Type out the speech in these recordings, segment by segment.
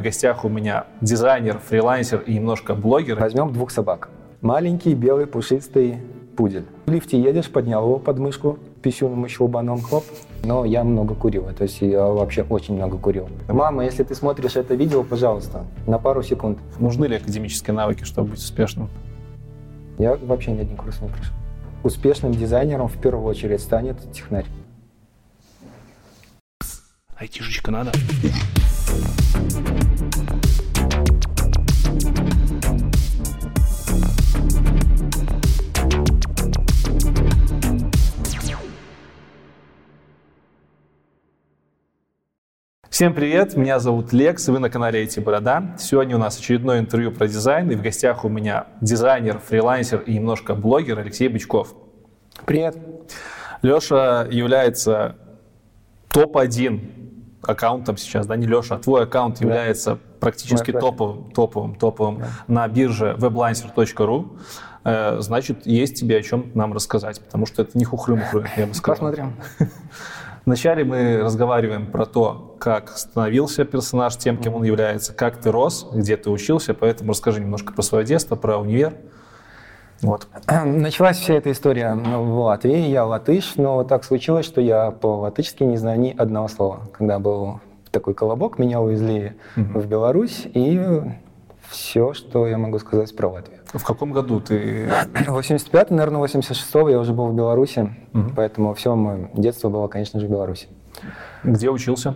В гостях у меня дизайнер, фрилансер и немножко блогер. Возьмем двух собак. Маленький, белый, пушистый пудель. В лифте едешь, поднял его под мышку, писюном щелбаном, хоп. Но я много курил, то есть я вообще очень много курил. Мама, если ты смотришь это видео, пожалуйста, на пару секунд. Нужны ли академические навыки, чтобы быть успешным? Я вообще ни один курс не прошел. Успешным дизайнером в первую очередь станет технарь. Айтишечка надо. Всем привет, меня зовут Лекс, и вы на канале IT Борода. Сегодня у нас очередное интервью про дизайн, и в гостях у меня дизайнер, фрилансер и немножко блогер Алексей Бычков. Привет. Леша является топ-1 аккаунтом сейчас, да, не Леша, а твой аккаунт да. является практически топовым, топовым, топовым да. на бирже weblancer.ru. Э, значит, есть тебе о чем нам рассказать, потому что это не хухры-мухры, я бы сказал. Посмотрим. Вначале мы разговариваем про то, как становился персонаж тем, кем он является, как ты рос, где ты учился, поэтому расскажи немножко про свое детство, про универ. Вот. Началась вся эта история в Латвии, я латыш, но так случилось, что я по-латышски не знаю ни одного слова. Когда был такой колобок, меня увезли угу. в Беларусь, и все, что я могу сказать про Латвию. В каком году ты? 85 наверное, 86 я уже был в Беларуси, угу. поэтому все мое детство было, конечно же, в Беларуси. Где учился?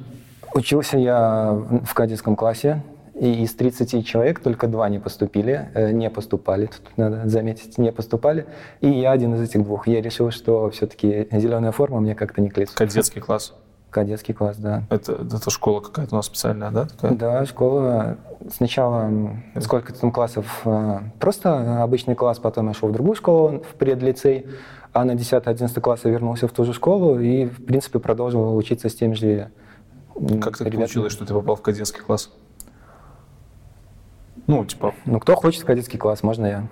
Учился я в кадетском классе, и из 30 человек только два не поступили, э, не поступали, тут надо заметить, не поступали. И я один из этих двух. Я решил, что все-таки зеленая форма мне как-то не клеится. Кадетский класс? Кадетский класс, да. Это, это школа какая-то у нас специальная, да? Такая? Да, школа. Сначала сколько-то там классов, э, просто обычный класс, потом я шел в другую школу, в предлицей, а на 10-11 класс я вернулся в ту же школу и, в принципе, продолжил учиться с теми же Как так получилось, что ты попал в кадетский класс? Ну, типа... Ну, кто хочет кадетский класс, можно я.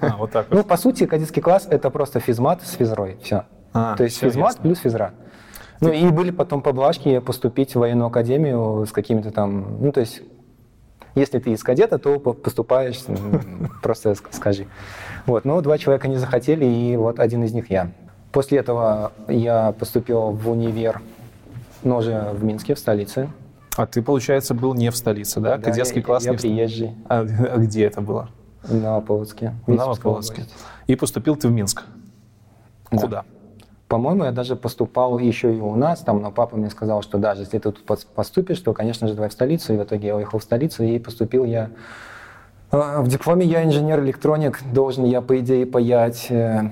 А, вот так вот. Ну, по сути, кадетский класс — это просто физмат с физрой, все. А, То есть физмат ясно. плюс физра. Ну и были потом поблажки поступить в военную академию с какими-то там, ну то есть если ты из кадета, то поступаешь, просто скажи. Вот, но два человека не захотели, и вот один из них я. После этого я поступил в универ, но уже в Минске, в столице. А ты, получается, был не в столице, да? да Кадетский я, класс я не приезжий. А, а где это было? На Полоцке. На Полоцке. И поступил ты в Минск. Да. Куда? По-моему, я даже поступал еще и у нас, там, но папа мне сказал, что даже если ты тут поступишь, то, конечно же, давай в столицу. И в итоге я уехал в столицу и поступил я... А, в дипломе я инженер-электроник, должен я, по идее, паять э,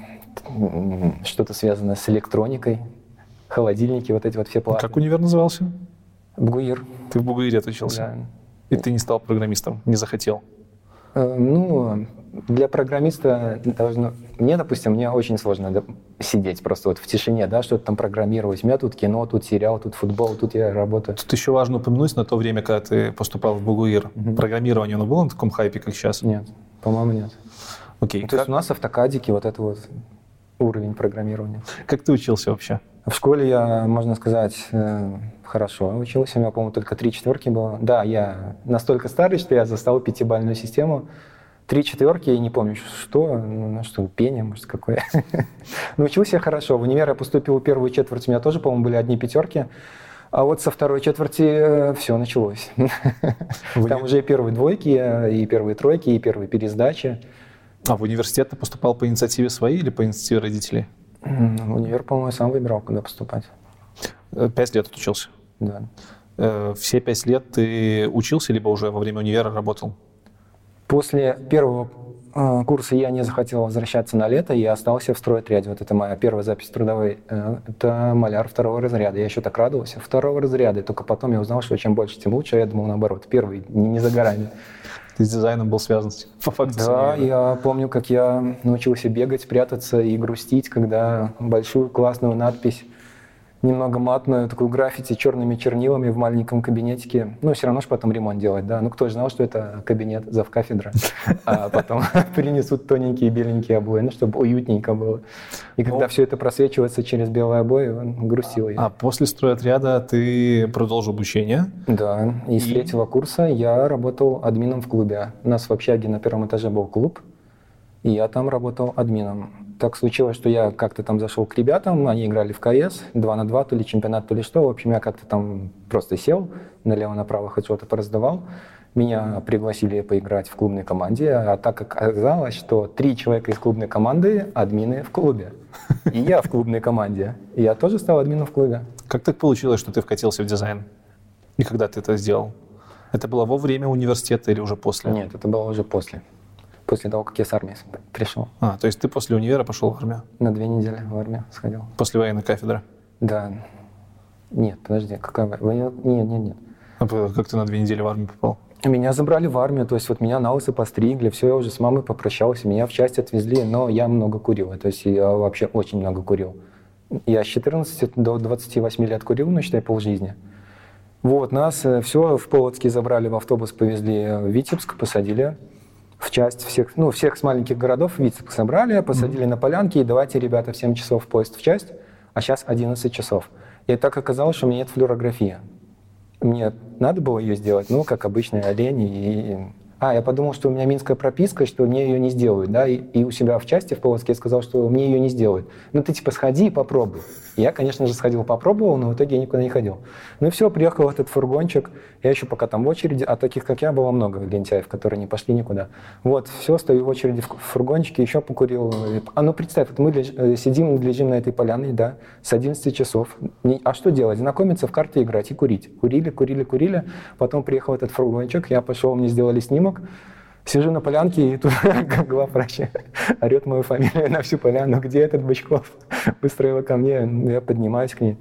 что-то связанное с электроникой, холодильники, вот эти вот все платы. Как универ назывался? Бугуир. Ты в Бугуире отучился? Да. И ты не стал программистом, не захотел? Э, ну, для программиста должно... Мне, допустим, мне очень сложно сидеть просто вот в тишине, да, что-то там программировать. У меня тут кино, тут сериал, тут футбол, тут я работаю. Тут еще важно упомянуть на то время, когда ты поступал в Бугуир. Угу. Программирование, оно было на таком хайпе, как сейчас? Нет, по-моему, нет. Окей. Ну, то есть у нас автокадики, вот это вот уровень программирования. Как ты учился вообще? В школе я, можно сказать, э, хорошо учился. У меня, по-моему, только три четверки было. Да, я настолько старый, что я застал пятибальную систему. Три четверки, я не помню, что, ну, что, пение, может, какое. Научился я хорошо. В универ я поступил в первую четверть, у меня тоже, по-моему, были одни пятерки. А вот со второй четверти э, все началось. Там уже и первые двойки, и первые тройки, и первые пересдачи. А в университет ты поступал по инициативе своей или по инициативе родителей? В универ, по-моему, сам выбирал, куда поступать. Э, пять лет отучился? Да. Э, все пять лет ты учился, либо уже во время универа работал? После первого э, курса я не захотел возвращаться на лето и остался в стройотряде. Вот это моя первая запись трудовой. Э, это маляр второго разряда. Я еще так радовался. Второго разряда. И только потом я узнал, что чем больше, тем лучше. Я думал наоборот. Первый, не, не за горами. Ты с дизайном был связан по факту? Да, я помню, как я научился бегать, прятаться и грустить, когда большую классную надпись немного матную, такую граффити черными чернилами в маленьком кабинетике. Ну, все равно же потом ремонт делать, да. Ну, кто же знал, что это кабинет завкафедра. А потом принесут тоненькие беленькие обои, ну, чтобы уютненько было. И когда ну, все это просвечивается через белые обои, он грустил. А после стройотряда ты продолжил обучение? Да, и с третьего курса я работал админом в клубе. У нас в общаге на первом этаже был клуб, и я там работал админом так случилось, что я как-то там зашел к ребятам, они играли в КС, 2 на 2, то ли чемпионат, то ли что. В общем, я как-то там просто сел, налево-направо хоть что-то пораздавал. Меня пригласили поиграть в клубной команде, а так как оказалось, что три человека из клубной команды — админы в клубе. И я в клубной команде. И я тоже стал админом в клубе. Как так получилось, что ты вкатился в дизайн? И когда ты это сделал? Это было во время университета или уже после? Нет, это было уже после после того, как я с армии пришел. А, то есть ты после универа пошел в армию? На две недели в армию сходил. После военной кафедры? Да. Нет, подожди, какая военная? Нет, нет, нет. А как ты на две недели в армию попал? Меня забрали в армию, то есть вот меня на лысо постригли, все, я уже с мамой попрощался, меня в часть отвезли, но я много курил, то есть я вообще очень много курил. Я с 14 до 28 лет курил, ну, считай, полжизни. Вот, нас э, все в Полоцке забрали в автобус, повезли в Витебск, посадили в часть всех, ну, всех с маленьких городов Вицепск собрали, посадили mm-hmm. на полянки, и давайте, ребята, в 7 часов поезд в часть, а сейчас 11 часов. И так оказалось, что у меня нет флюорографии. Мне надо было ее сделать, ну, как обычный олень и а, я подумал, что у меня минская прописка, что мне ее не сделают, да, и, и у себя в части в Полоцке я сказал, что мне ее не сделают. Ну, ты типа сходи и попробуй. Я, конечно же, сходил, попробовал, но в итоге я никуда не ходил. Ну и все, приехал этот фургончик, я еще пока там в очереди, а таких, как я, было много лентяев, которые не пошли никуда. Вот, все, стою в очереди в фургончике, еще покурил. А ну представь, вот мы леж, э, сидим, лежим на этой поляне, да, с 11 часов. А что делать? Знакомиться, в карты играть и курить. Курили, курили, курили. Потом приехал этот фургончик, я пошел, мне сделали снимок, сижу на полянке, и тут главврач орет мою фамилию на всю поляну. Где этот Бычков? Быстро его ко мне, я поднимаюсь к ней.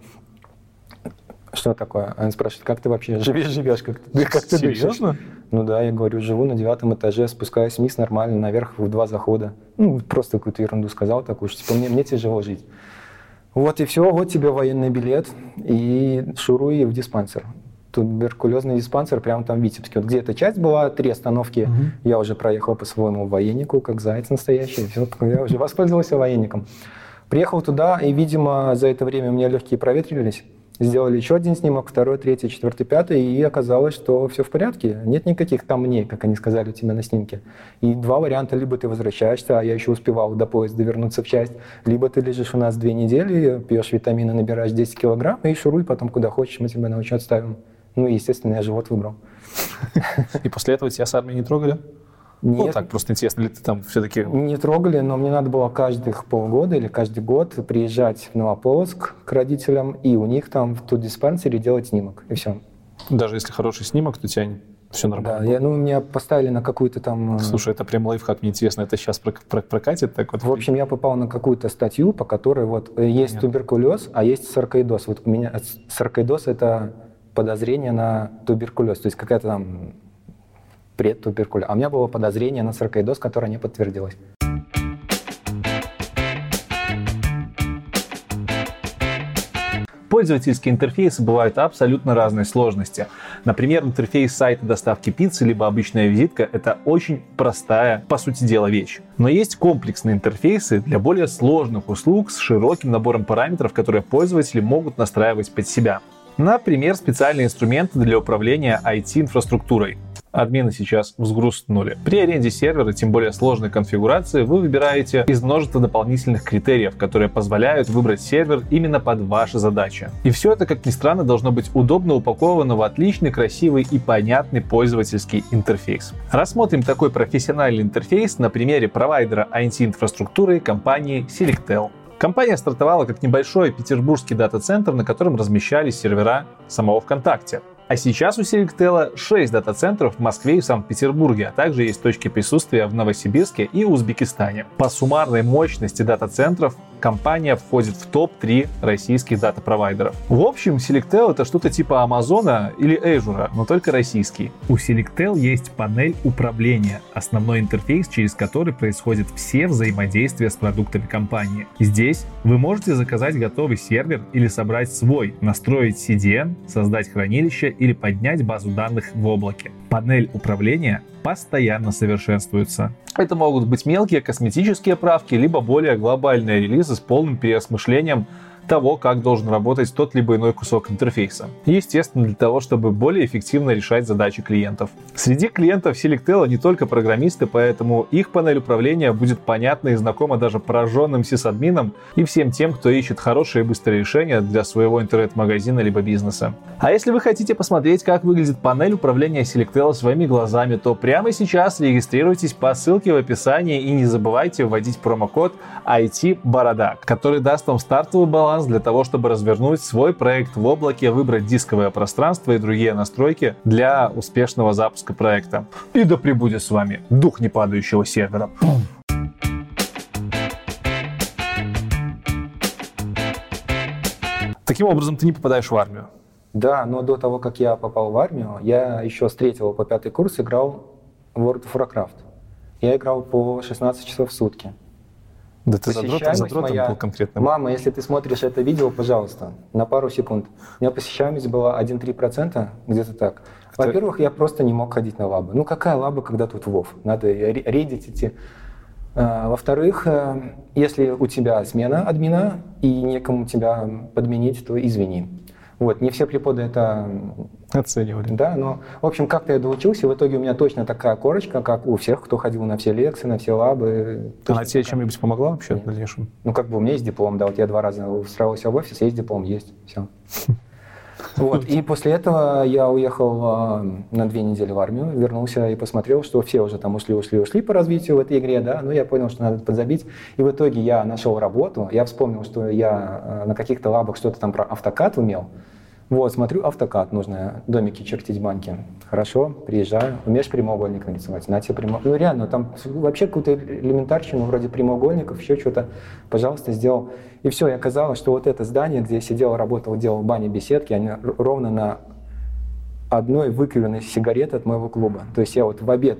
Что такое? Он спрашивает, как ты вообще живешь, живешь? Как, ты, как ты Серьезно? дышишь? Ну да, я говорю, живу на девятом этаже, спускаюсь вниз нормально, наверх в два захода. Ну, просто какую-то ерунду сказал такую, что типа мне, мне тяжело жить. Вот и все, вот тебе военный билет, и шуруй в диспансер туберкулезный диспансер прямо там в Витебске. Вот где эта часть была, три остановки, угу. я уже проехал по своему военнику, как заяц настоящий, я уже воспользовался военником. Приехал туда, и, видимо, за это время у меня легкие проветрились. Сделали еще один снимок, второй, третий, четвертый, пятый, и оказалось, что все в порядке. Нет никаких камней, как они сказали у тебя на снимке. И два варианта. Либо ты возвращаешься, а я еще успевал до поезда вернуться в часть, либо ты лежишь у нас две недели, пьешь витамины, набираешь 10 килограмм и шуруй потом куда хочешь, мы тебя на учет ставим. Ну, естественно, я живот выбрал. И после этого тебя с армией не трогали? Нет. Ну, так, просто интересно, ли ты там все-таки... Не трогали, но мне надо было каждых полгода или каждый год приезжать в Новополоцк к родителям, и у них там в тот диспансере делать снимок, и все. Даже если хороший снимок, то тебя все нормально? Да, я, ну, меня поставили на какую-то там... Э, Слушай, это прям лайфхак, мне интересно, это сейчас прокатит? Так вот? В общем, я попал на какую-то статью, по которой вот э, есть Нет. туберкулез, а есть саркоидоз. Вот у меня саркоидоз – это подозрение на туберкулез, то есть какая-то там предтуберкулез. А у меня было подозрение на саркоидоз, которое не подтвердилось. Пользовательские интерфейсы бывают абсолютно разной сложности. Например, интерфейс сайта доставки пиццы либо обычная визитка — это очень простая, по сути дела, вещь. Но есть комплексные интерфейсы для более сложных услуг с широким набором параметров, которые пользователи могут настраивать под себя. Например, специальные инструменты для управления IT-инфраструктурой. Админы сейчас взгрустнули. При аренде сервера, тем более сложной конфигурации, вы выбираете из множества дополнительных критериев, которые позволяют выбрать сервер именно под ваши задачи. И все это, как ни странно, должно быть удобно упаковано в отличный, красивый и понятный пользовательский интерфейс. Рассмотрим такой профессиональный интерфейс на примере провайдера IT-инфраструктуры компании Selectel. Компания стартовала как небольшой петербургский дата-центр, на котором размещались сервера самого ВКонтакте. А сейчас у Selectel 6 дата-центров в Москве и Санкт-Петербурге, а также есть точки присутствия в Новосибирске и Узбекистане. По суммарной мощности дата-центров компания входит в топ-3 российских дата-провайдеров. В общем, Selectel это что-то типа Амазона или Azure, но только российский. У Selectel есть панель управления, основной интерфейс, через который происходят все взаимодействия с продуктами компании. Здесь вы можете заказать готовый сервер или собрать свой, настроить CDN, создать хранилище или поднять базу данных в облаке. Панель управления постоянно совершенствуется. Это могут быть мелкие косметические правки, либо более глобальные релизы с полным переосмыслением того, как должен работать тот либо иной кусок интерфейса. естественно, для того, чтобы более эффективно решать задачи клиентов. Среди клиентов Selectel не только программисты, поэтому их панель управления будет понятна и знакома даже пораженным сисадминам и всем тем, кто ищет хорошие и быстрые решения для своего интернет-магазина либо бизнеса. А если вы хотите посмотреть, как выглядит панель управления Selectel своими глазами, то прямо сейчас регистрируйтесь по ссылке в описании и не забывайте вводить промокод IT-борода, который даст вам стартовый баланс баланс для того, чтобы развернуть свой проект в облаке, выбрать дисковое пространство и другие настройки для успешного запуска проекта. И да пребудет с вами дух непадающего сервера. Таким образом, ты не попадаешь в армию. Да, но до того, как я попал в армию, я еще с третьего по пятый курс играл в World of Warcraft. Я играл по 16 часов в сутки. Да ты задротом, задротом моя... был конкретно. Мама, если ты смотришь это видео, пожалуйста, на пару секунд. У меня посещаемость была 1-3%, где-то так. Это... Во-первых, я просто не мог ходить на лабы. Ну какая лаба, когда тут Вов? Надо рейдить идти. А, во-вторых, э, если у тебя смена админа и некому тебя подменить, то извини. Вот, не все преподы это оценивали. Да, но, в общем, как-то я доучился, в итоге у меня точно такая корочка, как у всех, кто ходил на все лекции, на все лабы. Она тебе чем-нибудь помогла вообще Нет. в дальнейшем? Ну, как бы у меня есть диплом, да, вот я два раза устраивался в офис, есть диплом, есть, все. Вот. И после этого я уехал а, на две недели в армию, вернулся и посмотрел, что все уже там ушли, ушли, ушли по развитию в этой игре, да, но я понял, что надо подзабить. И в итоге я нашел работу, я вспомнил, что я а, на каких-то лабах что-то там про автокад умел, вот, смотрю, автокад нужно, домики чертить банки. Хорошо, приезжаю, умеешь прямоугольник нарисовать? На тебе прямо... Ну, реально, там вообще какую-то элементарщину, вроде прямоугольников, еще что-то, пожалуйста, сделал. И все, и оказалось, что вот это здание, где я сидел, работал, делал бани, беседки, они ровно на одной выкуренной сигареты от моего клуба. То есть я вот в обед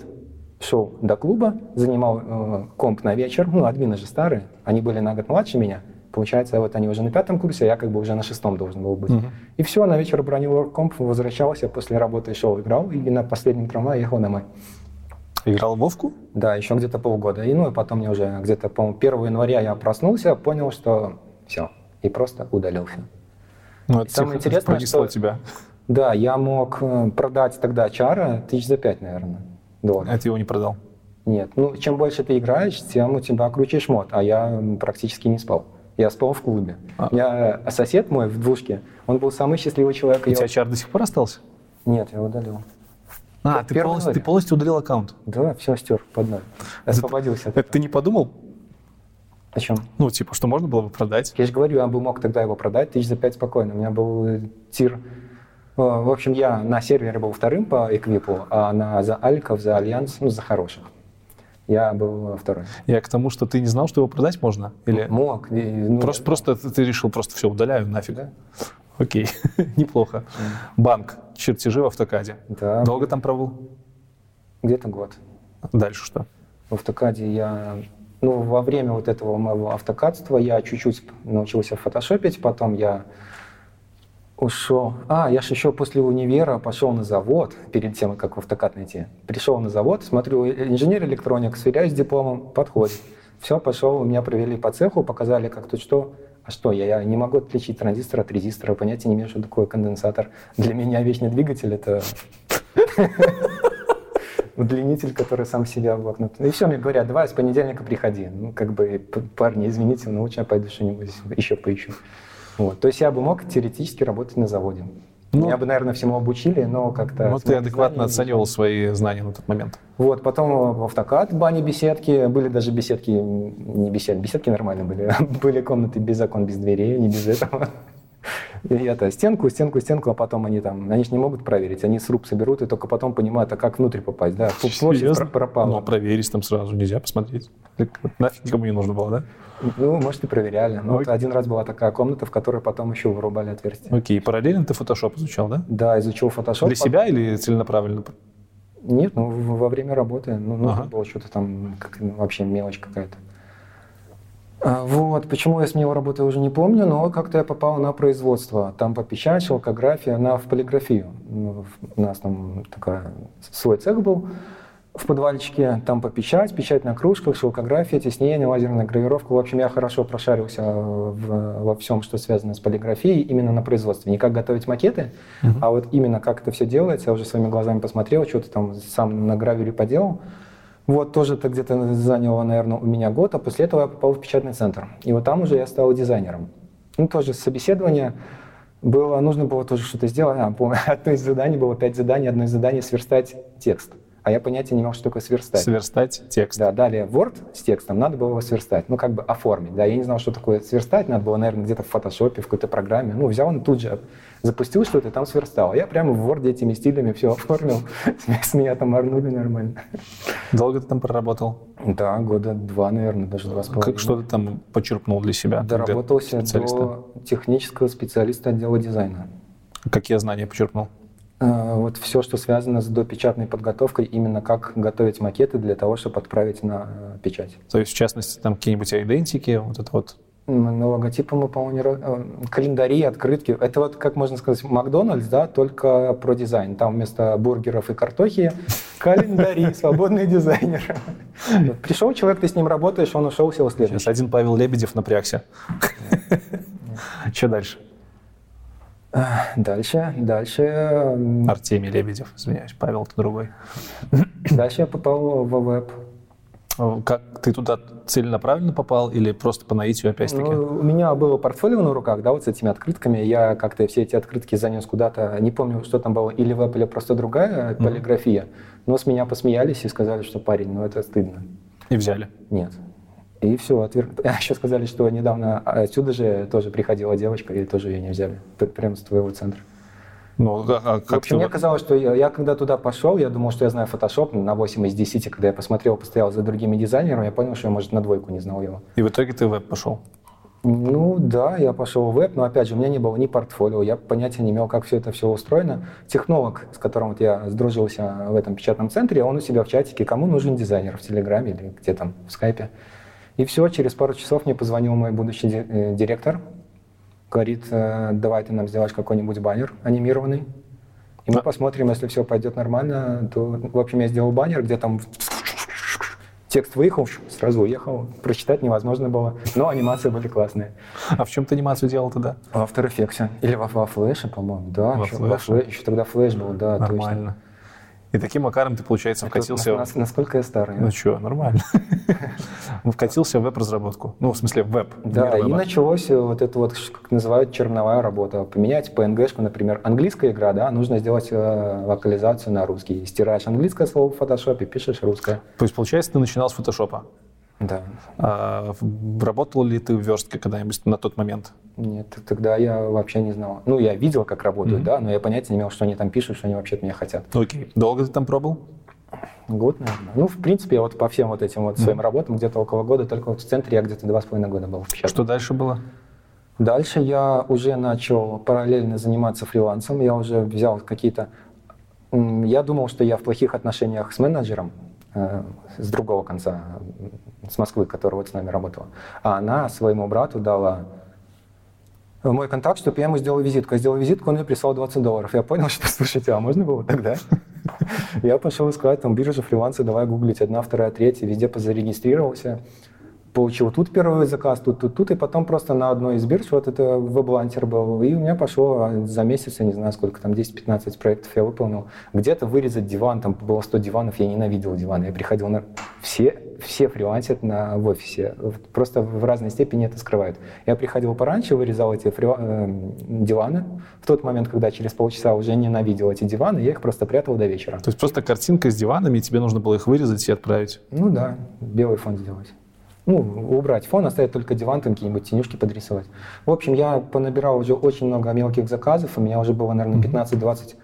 шел до клуба, занимал э, комп на вечер, ну, админы же старые, они были на год младше меня, Получается, вот они уже на пятом курсе, а я как бы уже на шестом должен был быть. Угу. И все, на вечер бронил комп, возвращался, после работы шел, играл, и на последнем трамвае ехал домой. Играл в Вовку? Да, еще где-то полгода. И ну и потом мне уже где-то, по-моему, 1 января я проснулся, понял, что все, и просто удалился. Ну, это самое интересное, что... тебя. Да, я мог э, продать тогда чара тысяч за пять, наверное, долларов. А ты его не продал? Нет. Ну, чем больше ты играешь, тем у тебя круче шмот, а я практически не спал. Я спал в клубе. А. У меня сосед мой в двушке, он был самый счастливый человек. У тебя чар до сих пор остался? Нет, я удалил. А, ты полностью, ты полностью удалил аккаунт? Да, все стер под ноль. Освободился. Это, это ты не подумал? О чем? Ну, типа, что можно было бы продать? Я же говорю, я бы мог тогда его продать тысяч за пять спокойно. У меня был э, тир. В общем, я на сервере был вторым по эквипу, а на за Альков, за Альянс, ну, за хороших. Я был второй. Я к тому, что ты не знал, что его продать можно? Или... Мог. И, ну, просто, просто ты решил, просто все, удаляю нафиг. Да. Окей, неплохо. Банк, чертежи в автокаде. Да. Долго там пробыл? Где-то год. Дальше что? В автокаде я... Ну, во время вот этого моего автокадства я чуть-чуть научился фотошопить, потом я ушел. А, я же еще после универа пошел на завод, перед тем, как в автокад найти. Пришел на завод, смотрю, инженер-электроник, сверяюсь с дипломом, подходит. Все, пошел, меня провели по цеху, показали, как тут что. А что, я, я не могу отличить транзистор от резистора, понятия не имею, что такое конденсатор. Для меня вечный двигатель — это удлинитель, который сам себя вогнут. И все, мне говорят, давай с понедельника приходи. Ну, как бы, парни, извините, но лучше я пойду что-нибудь еще поищу. Вот. То есть я бы мог теоретически работать на заводе. Ну, Меня бы, наверное, всему обучили, но как-то... Ну, ты адекватно оценивал свои знания на тот момент. Вот, потом в автокад, бани, беседки. Были даже беседки, не беседки, беседки нормально были. были комнаты без окон, без дверей, не без этого. И это, стенку, стенку, стенку, а потом они там, они же не могут проверить, они с рук соберут и только потом понимают, а как внутрь попасть, да, площадь пропала. Ну, проверить там сразу нельзя посмотреть. Нафиг никому не нужно было, да? Ну, может, и проверяли. Но вот один раз была такая комната, в которой потом еще вырубали отверстие. Окей, параллельно ты Photoshop изучал, да? Да, изучил Photoshop. Для себя или целенаправленно? Нет, ну, во время работы. Ну, нужно ага. было что-то там, как, ну, вообще мелочь какая-то. А, вот, почему я сменил работу, я уже не помню, но как-то я попал на производство. Там по печать, шелкография, на в полиграфию. Ну, у нас там такая, свой цех был в подвальчике, там по печать, печать на кружках, шелкография, теснение, лазерная гравировка. В общем, я хорошо прошарился в, во всем, что связано с полиграфией, именно на производстве. Не как готовить макеты, uh-huh. а вот именно как это все делается. Я уже своими глазами посмотрел, что-то там сам на гравюре поделал. Вот тоже это где-то заняло, наверное, у меня год, а после этого я попал в печатный центр. И вот там уже я стал дизайнером. Ну, тоже собеседование было, нужно было тоже что-то сделать. А, одно из заданий было пять заданий, одно из заданий сверстать текст а я понятия не имел, что такое сверстать. Сверстать текст. Да, далее Word с текстом, надо было его сверстать, ну, как бы оформить, да, я не знал, что такое сверстать, надо было, наверное, где-то в фотошопе, в какой-то программе, ну, взял он тут же, запустил что-то и там сверстал. Я прямо в Word этими стилями все оформил, с меня там орнули нормально. Долго ты там проработал? Да, года два, наверное, даже два с половиной. Что ты там почерпнул для себя? Доработался до технического специалиста отдела дизайна. Какие знания почерпнул? Э, вот все, что связано с допечатной подготовкой, именно как готовить макеты для того, чтобы отправить на э, печать. То есть, в частности, там какие-нибудь идентики, вот это вот на логотипы мы, по-моему, не... Э, календари, открытки. Это вот, как можно сказать, Макдональдс, да, только про дизайн. Там вместо бургеров и картохи календари, свободный дизайнер. Пришел человек, ты с ним работаешь, он ушел, сел следующий. Сейчас один Павел Лебедев напрягся. Что дальше? Дальше, дальше... Артемий Лебедев, извиняюсь, Павел, ты другой. Дальше я попал в веб. Как ты туда целенаправленно попал или просто по наитию опять-таки? Ну, у меня было портфолио на руках, да, вот с этими открытками. Я как-то все эти открытки занес куда-то, не помню, что там было, или веб, или просто другая mm-hmm. полиграфия. Но с меня посмеялись и сказали, что парень, ну это стыдно. И взяли? Нет. И все, отвер... еще сказали, что недавно отсюда же тоже приходила девочка, и тоже ее не взяли, прямо с твоего центра. Ну, а, а как в общем, ты... мне казалось, что я, я когда туда пошел, я думал, что я знаю Photoshop на 8 из 10, когда я посмотрел, постоял за другими дизайнерами, я понял, что я, может, на двойку не знал его. И в итоге ты в веб пошел? Ну да, я пошел в веб, но опять же, у меня не было ни портфолио, я понятия не имел, как все это все устроено. Технолог, с которым вот я сдружился в этом печатном центре, он у себя в чатике, кому нужен дизайнер в Телеграме или где там, в Скайпе. И все, через пару часов мне позвонил мой будущий э, директор, говорит, «Э, давай ты нам сделаешь какой-нибудь баннер анимированный, и мы посмотрим, если все пойдет нормально, то, в общем, я сделал баннер, где там текст выехал, сразу уехал, прочитать невозможно было, но анимации были классные. А в чем ты анимацию делал тогда? В After Effects. Или во, во Flash, по-моему, да. Во еще, Flash? Во еще тогда Flash был, да, Нормально. Точно. И таким макаром ты, получается, вкатился... Это, насколько я старый. Ну что, нормально. Вкатился в веб-разработку. Ну, в смысле, в веб. Да, и началось вот это вот, как называют, черновая работа. Поменять PNG-шку, например, английская игра, да, нужно сделать э, локализацию на русский. Стираешь английское слово в фотошопе, пишешь русское. То есть, получается, ты начинал с фотошопа? Да. А, работал ли ты в верстке когда-нибудь на тот момент? Нет, тогда я вообще не знал. Ну, я видел, как работают, mm-hmm. да, но я понятия не имел, что они там пишут, что они вообще от меня хотят. Окей. Долго ты там пробовал? Год, наверное. Ну, в принципе, вот по всем вот этим вот mm-hmm. своим работам где-то около года, только вот в центре я где-то два с половиной года был печатном. Что дальше было? Дальше я уже начал параллельно заниматься фрилансом. Я уже взял какие-то... Я думал, что я в плохих отношениях с менеджером, с другого конца, с Москвы, которая вот с нами работала. А она своему брату дала мой контакт, чтобы я ему сделал визитку. Я сделал визитку, он мне прислал 20 долларов. Я понял, что, слушайте, а можно было тогда? Я пошел искать, там, биржа, фрилансы, давай гуглить, одна, вторая, третья, везде позарегистрировался получил тут первый заказ, тут, тут, тут, и потом просто на одной из бирж, вот это веб-лантер был, и у меня пошло а, за месяц, я не знаю сколько, там 10-15 проектов я выполнил. Где-то вырезать диван, там было 100 диванов, я ненавидел диваны, я приходил на... Все, все фрилансят на, в офисе, просто в разной степени это скрывают. Я приходил пораньше, вырезал эти фри... э, диваны, в тот момент, когда через полчаса уже ненавидел эти диваны, я их просто прятал до вечера. То есть просто картинка с диванами, и тебе нужно было их вырезать и отправить? Ну да, белый фон сделать. Ну, убрать фон, оставить только диван, там какие-нибудь тенюшки подрисовать. В общем, я понабирал уже очень много мелких заказов, у меня уже было, наверное, 15-20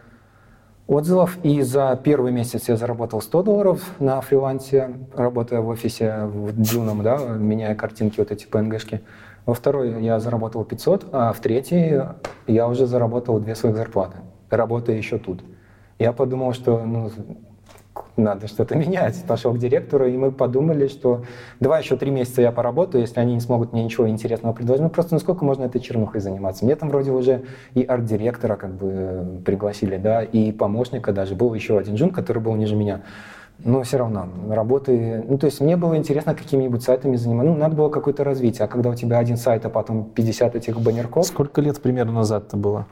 отзывов, и за первый месяц я заработал 100 долларов на фрилансе, работая в офисе в Дюном, да, меняя картинки, вот эти PNG-шки. Во второй я заработал 500, а в третий я уже заработал две своих зарплаты, работая еще тут. Я подумал, что ну, надо что-то менять. Пошел к директору, и мы подумали, что давай еще три месяца я поработаю, если они не смогут мне ничего интересного предложить. Ну просто насколько можно этой чернухой заниматься? Мне там вроде уже и арт-директора как бы пригласили, да, и помощника даже. Был еще один джун, который был ниже меня. Но все равно, работы... Ну, то есть мне было интересно какими-нибудь сайтами заниматься. Ну, надо было какое-то развитие. А когда у тебя один сайт, а потом 50 этих баннерков... Сколько лет примерно назад это было,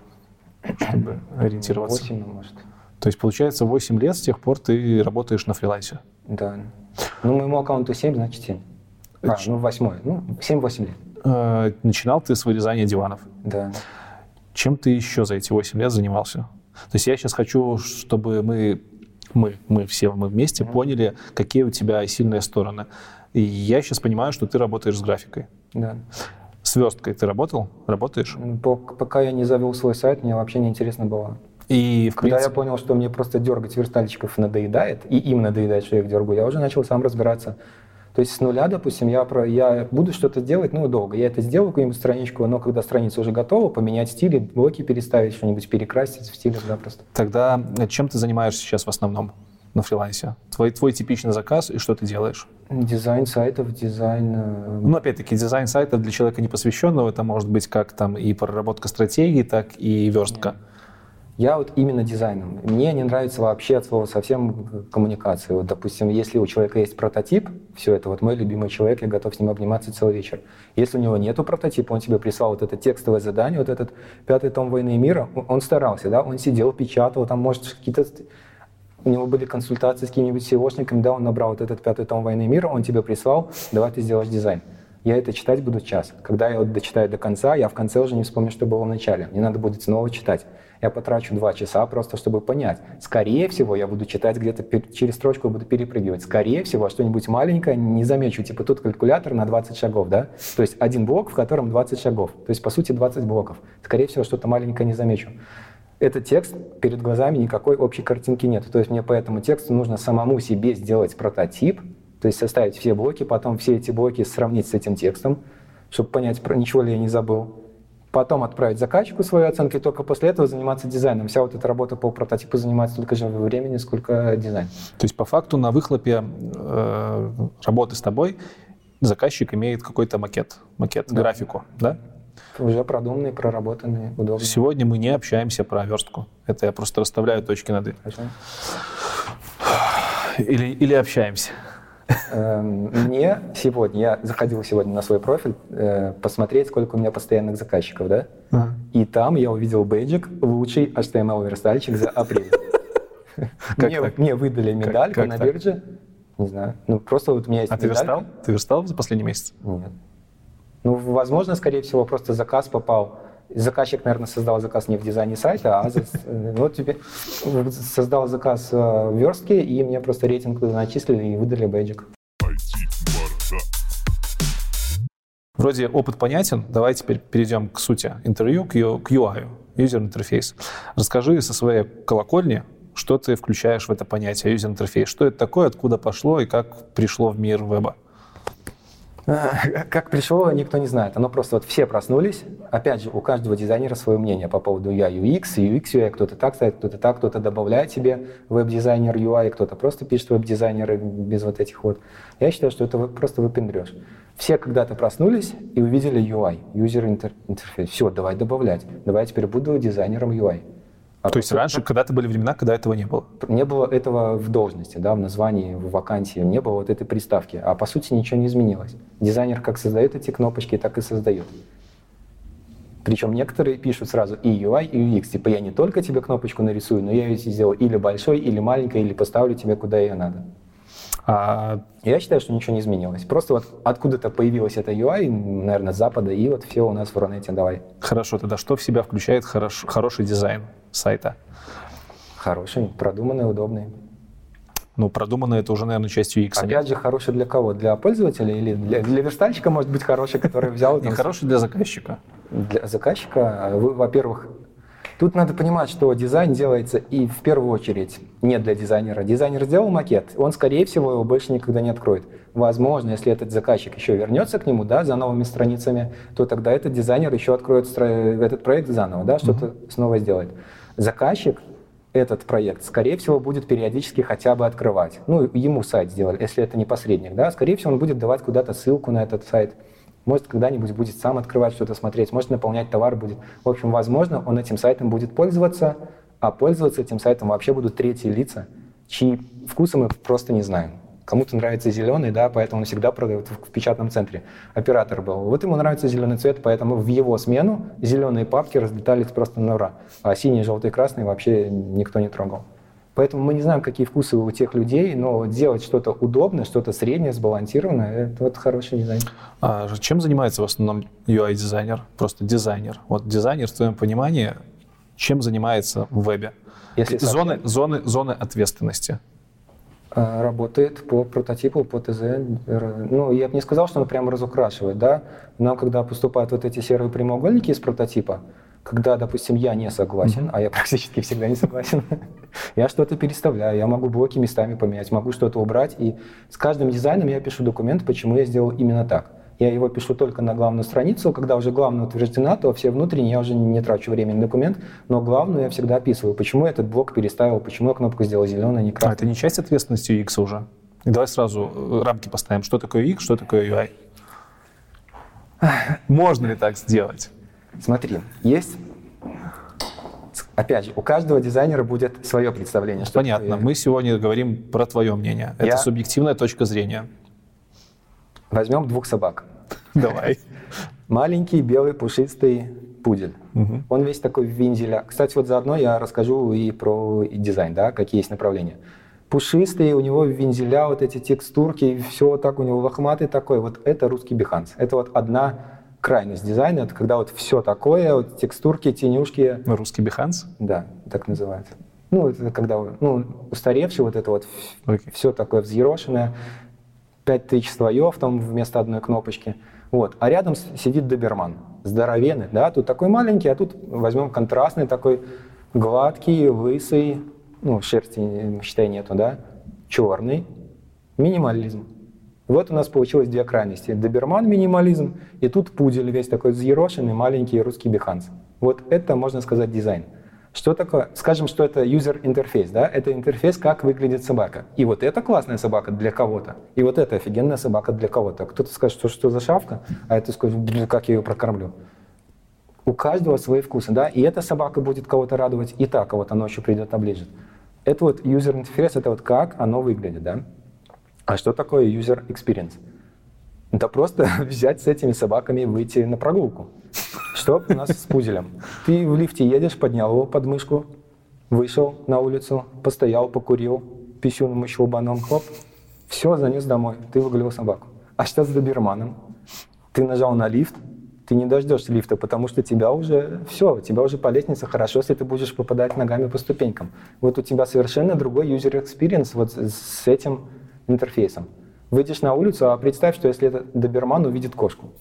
чтобы ориентироваться? 8, может. То есть, получается, 8 лет с тех пор ты работаешь на фрилансе? Да. Ну, моему аккаунту 7, значит 7. А, ну, 8. Ну, 7-8 лет. Э, начинал ты с вырезания диванов? Да. Чем ты еще за эти 8 лет занимался? То есть я сейчас хочу, чтобы мы, мы, мы все мы вместе mm-hmm. поняли, какие у тебя сильные стороны. И я сейчас понимаю, что ты работаешь с графикой. Да. С версткой ты работал? Работаешь? Пока я не завел свой сайт, мне вообще не интересно было. И, в Когда принципе... я понял, что мне просто дергать верстальщиков надоедает, и им надоедает, что я их дергаю, я уже начал сам разбираться. То есть с нуля, допустим, я, про, я буду что-то делать, ну, долго. Я это сделаю, какую-нибудь страничку, но когда страница уже готова, поменять стили, блоки переставить, что-нибудь перекрасить в стиле, да, просто. Тогда э, чем ты занимаешься сейчас в основном на фрилансе? Твой, твой типичный заказ и что ты делаешь? Дизайн сайтов, дизайн... Э, ну, опять-таки, дизайн сайтов для человека непосвященного, это может быть как там и проработка стратегии, так и верстка. Нет. Я вот именно дизайном. Мне не нравится вообще от слова совсем коммуникация. Вот, допустим, если у человека есть прототип, все это вот мой любимый человек, я готов с ним обниматься целый вечер. Если у него нету прототипа, он тебе прислал вот это текстовое задание, вот этот пятый том «Войны и мира», он старался, да, он сидел, печатал, там, может, какие-то у него были консультации с какими-нибудь SEOшниками, да, он набрал вот этот пятый том «Войны и мира», он тебе прислал, давай ты сделаешь дизайн. Я это читать буду час. Когда я вот дочитаю до конца, я в конце уже не вспомню, что было в начале. Мне надо будет снова читать я потрачу два часа просто, чтобы понять. Скорее всего, я буду читать где-то через строчку, буду перепрыгивать. Скорее всего, что-нибудь маленькое не замечу. Типа тут калькулятор на 20 шагов, да? То есть один блок, в котором 20 шагов. То есть, по сути, 20 блоков. Скорее всего, что-то маленькое не замечу. Этот текст перед глазами никакой общей картинки нет. То есть мне по этому тексту нужно самому себе сделать прототип, то есть составить все блоки, потом все эти блоки сравнить с этим текстом, чтобы понять, про ничего ли я не забыл потом отправить заказчику свои оценки, и только после этого заниматься дизайном. Вся вот эта работа по прототипу занимает столько же времени, сколько дизайн. То есть по факту на выхлопе э, работы с тобой заказчик имеет какой-то макет, макет, да. графику, да? Уже продуманный, проработанный, удобный. Сегодня мы не общаемся про верстку. Это я просто расставляю точки над «и». Или, или общаемся. Эм, мне сегодня, я заходил сегодня на свой профиль, э, посмотреть, сколько у меня постоянных заказчиков, да? И там я увидел бейджик «Лучший HTML-верстальщик за апрель». Мне, мне выдали медальку на бирже. Не знаю. Ну, просто вот у меня есть А ты верстал? Ты верстал за последний месяц? Нет. Ну, возможно, скорее всего, просто заказ попал Заказчик, наверное, создал заказ не в дизайне сайта, а э, вот тебе создал заказ э, в верстке, и мне просто рейтинг начислили и выдали бейджик. Вроде опыт понятен, давай теперь перейдем к сути интервью, к UI, user interface. Расскажи со своей колокольни, что ты включаешь в это понятие interface, что это такое, откуда пошло и как пришло в мир веба. Как пришло, никто не знает. Оно просто вот все проснулись. Опять же, у каждого дизайнера свое мнение по поводу UI, UX, UX, UI. Кто-то так ставит, кто-то так, кто-то добавляет себе веб-дизайнер UI, кто-то просто пишет веб-дизайнеры без вот этих вот. Я считаю, что это просто выпендрешь. Все когда-то проснулись и увидели UI, User Interface. Все, давай добавлять. Давай теперь буду дизайнером UI. А То есть раньше когда-то были времена, когда этого не было? Не было этого в должности, да, в названии, в вакансии, не было вот этой приставки. А по сути ничего не изменилось. Дизайнер как создает эти кнопочки, так и создает. Причем некоторые пишут сразу и UI, и UX. Типа я не только тебе кнопочку нарисую, но я ее сделаю или большой, или маленькой, или поставлю тебе, куда ее надо. А... Я считаю, что ничего не изменилось. Просто вот откуда-то появилась эта UI, наверное, с запада, и вот все у нас в Рунете давай. Хорошо, тогда что в себя включает хорош, хороший дизайн сайта? Хороший, продуманный, удобный. Ну, продумано это уже, наверное, частью UX. Опять же, хороший для кого? Для пользователя или для, для верстальщика, может быть, хороший, который взял... Не, хороший для заказчика. Для заказчика, во-первых, Тут надо понимать, что дизайн делается и в первую очередь не для дизайнера. Дизайнер сделал макет, он, скорее всего, его больше никогда не откроет. Возможно, если этот заказчик еще вернется к нему, да, за новыми страницами, то тогда этот дизайнер еще откроет этот проект заново, да, что-то mm-hmm. снова сделает. Заказчик этот проект, скорее всего, будет периодически хотя бы открывать. Ну, ему сайт сделали, если это не посредник, да, скорее всего, он будет давать куда-то ссылку на этот сайт. Может, когда-нибудь будет сам открывать что-то, смотреть, может, наполнять товар будет. В общем, возможно, он этим сайтом будет пользоваться, а пользоваться этим сайтом вообще будут третьи лица, чьи вкусы мы просто не знаем. Кому-то нравится зеленый, да, поэтому он всегда продает в, печатном центре. Оператор был. Вот ему нравится зеленый цвет, поэтому в его смену зеленые папки разлетались просто на ура. А синий, желтый, красный вообще никто не трогал. Поэтому мы не знаем, какие вкусы у тех людей, но делать что-то удобное, что-то среднее, сбалансированное, это вот хороший дизайн. А чем занимается в основном UI-дизайнер? Просто дизайнер. Вот дизайнер, в твоем понимании, чем занимается в вебе? Если зоны, зоны, зоны ответственности. А, работает по прототипу, по ТЗ. Ну, я бы не сказал, что он прямо разукрашивает, да. Нам, когда поступают вот эти серые прямоугольники из прототипа, когда, допустим, я не согласен, mm-hmm. а я практически всегда не согласен, я что-то переставляю, я могу блоки местами поменять, могу что-то убрать, и с каждым дизайном я пишу документ, почему я сделал именно так. Я его пишу только на главную страницу, когда уже главная утверждена, то все внутренние я уже не трачу время на документ, но главную я всегда описываю, почему этот блок переставил, почему я кнопку сделал зеленой, а не красной. А это не часть ответственности UX уже? давай сразу э, рамки поставим, что такое UX, что такое UI. Можно ли так сделать? Смотри, есть Опять же, у каждого дизайнера будет свое представление. Что Понятно. Такое... Мы сегодня говорим про твое мнение. Это Я... субъективная точка зрения. Возьмем двух собак. Давай. Маленький белый пушистый пудель. Угу. Он весь такой в вензеля. Кстати, вот заодно я расскажу и про дизайн, да, какие есть направления. Пушистый, у него вензеля, вот эти текстурки, все так у него лохматый такой. Вот это русский биханс. Это вот одна крайность дизайна, это когда вот все такое, вот текстурки, тенюшки. Русский биханс? Да, так называется. Ну, это когда ну, устаревший, вот это вот okay. все такое взъерошенное, пять тысяч слоев там вместо одной кнопочки. Вот. А рядом сидит доберман, здоровенный, да, тут такой маленький, а тут возьмем контрастный такой, гладкий, лысый, ну, шерсти, считай, нету, да, черный, минимализм. Вот у нас получилось две крайности. Доберман минимализм, и тут пудель весь такой взъерошенный, маленький русский биханс. Вот это, можно сказать, дизайн. Что такое? Скажем, что это user интерфейс, да? Это интерфейс, как выглядит собака. И вот это классная собака для кого-то. И вот это офигенная собака для кого-то. Кто-то скажет, что что за шавка, а это скажет, как я ее прокормлю. У каждого свои вкусы, да? И эта собака будет кого-то радовать, и та кого-то ночью придет оближет. Это вот user интерфейс, это вот как оно выглядит, да? А что такое user experience? Это просто взять с этими собаками и выйти на прогулку. Что у нас с пузелем? Ты в лифте едешь, поднял его под мышку, вышел на улицу, постоял, покурил, писюном еще баном, хлоп, все, занес домой, ты выгулил собаку. А что с доберманом? Ты нажал на лифт, ты не дождешься лифта, потому что тебя уже все, тебя уже по лестнице хорошо, если ты будешь попадать ногами по ступенькам. Вот у тебя совершенно другой user experience вот с этим интерфейсом. Выйдешь на улицу, а представь, что если этот доберман увидит кошку.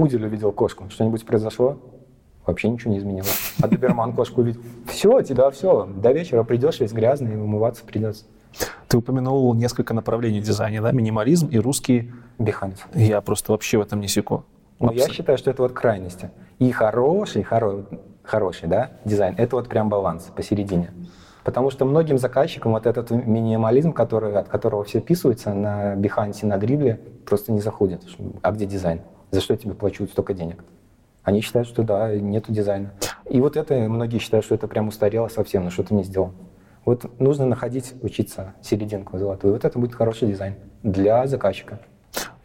Пудель увидел кошку. Что-нибудь произошло? Вообще ничего не изменилось. А доберман кошку увидел. Все, тебя все. До вечера придешь весь грязный, и умываться придется. Ты упомянул несколько направлений дизайна, да? Минимализм и русский... Биханец. Я просто вообще в этом не секу. Ну, я считаю, что это вот крайности. И хороший, хоро... хороший, да, дизайн, это вот прям баланс посередине. Потому что многим заказчикам вот этот минимализм, который, от которого все писаются на Behance, на Дрибле, просто не заходит. А где дизайн? За что я тебе плачу столько денег? Они считают, что да, нету дизайна. И вот это многие считают, что это прям устарело совсем, но что ты не сделал. Вот нужно находить, учиться серединку золотую. Вот это будет хороший дизайн для заказчика.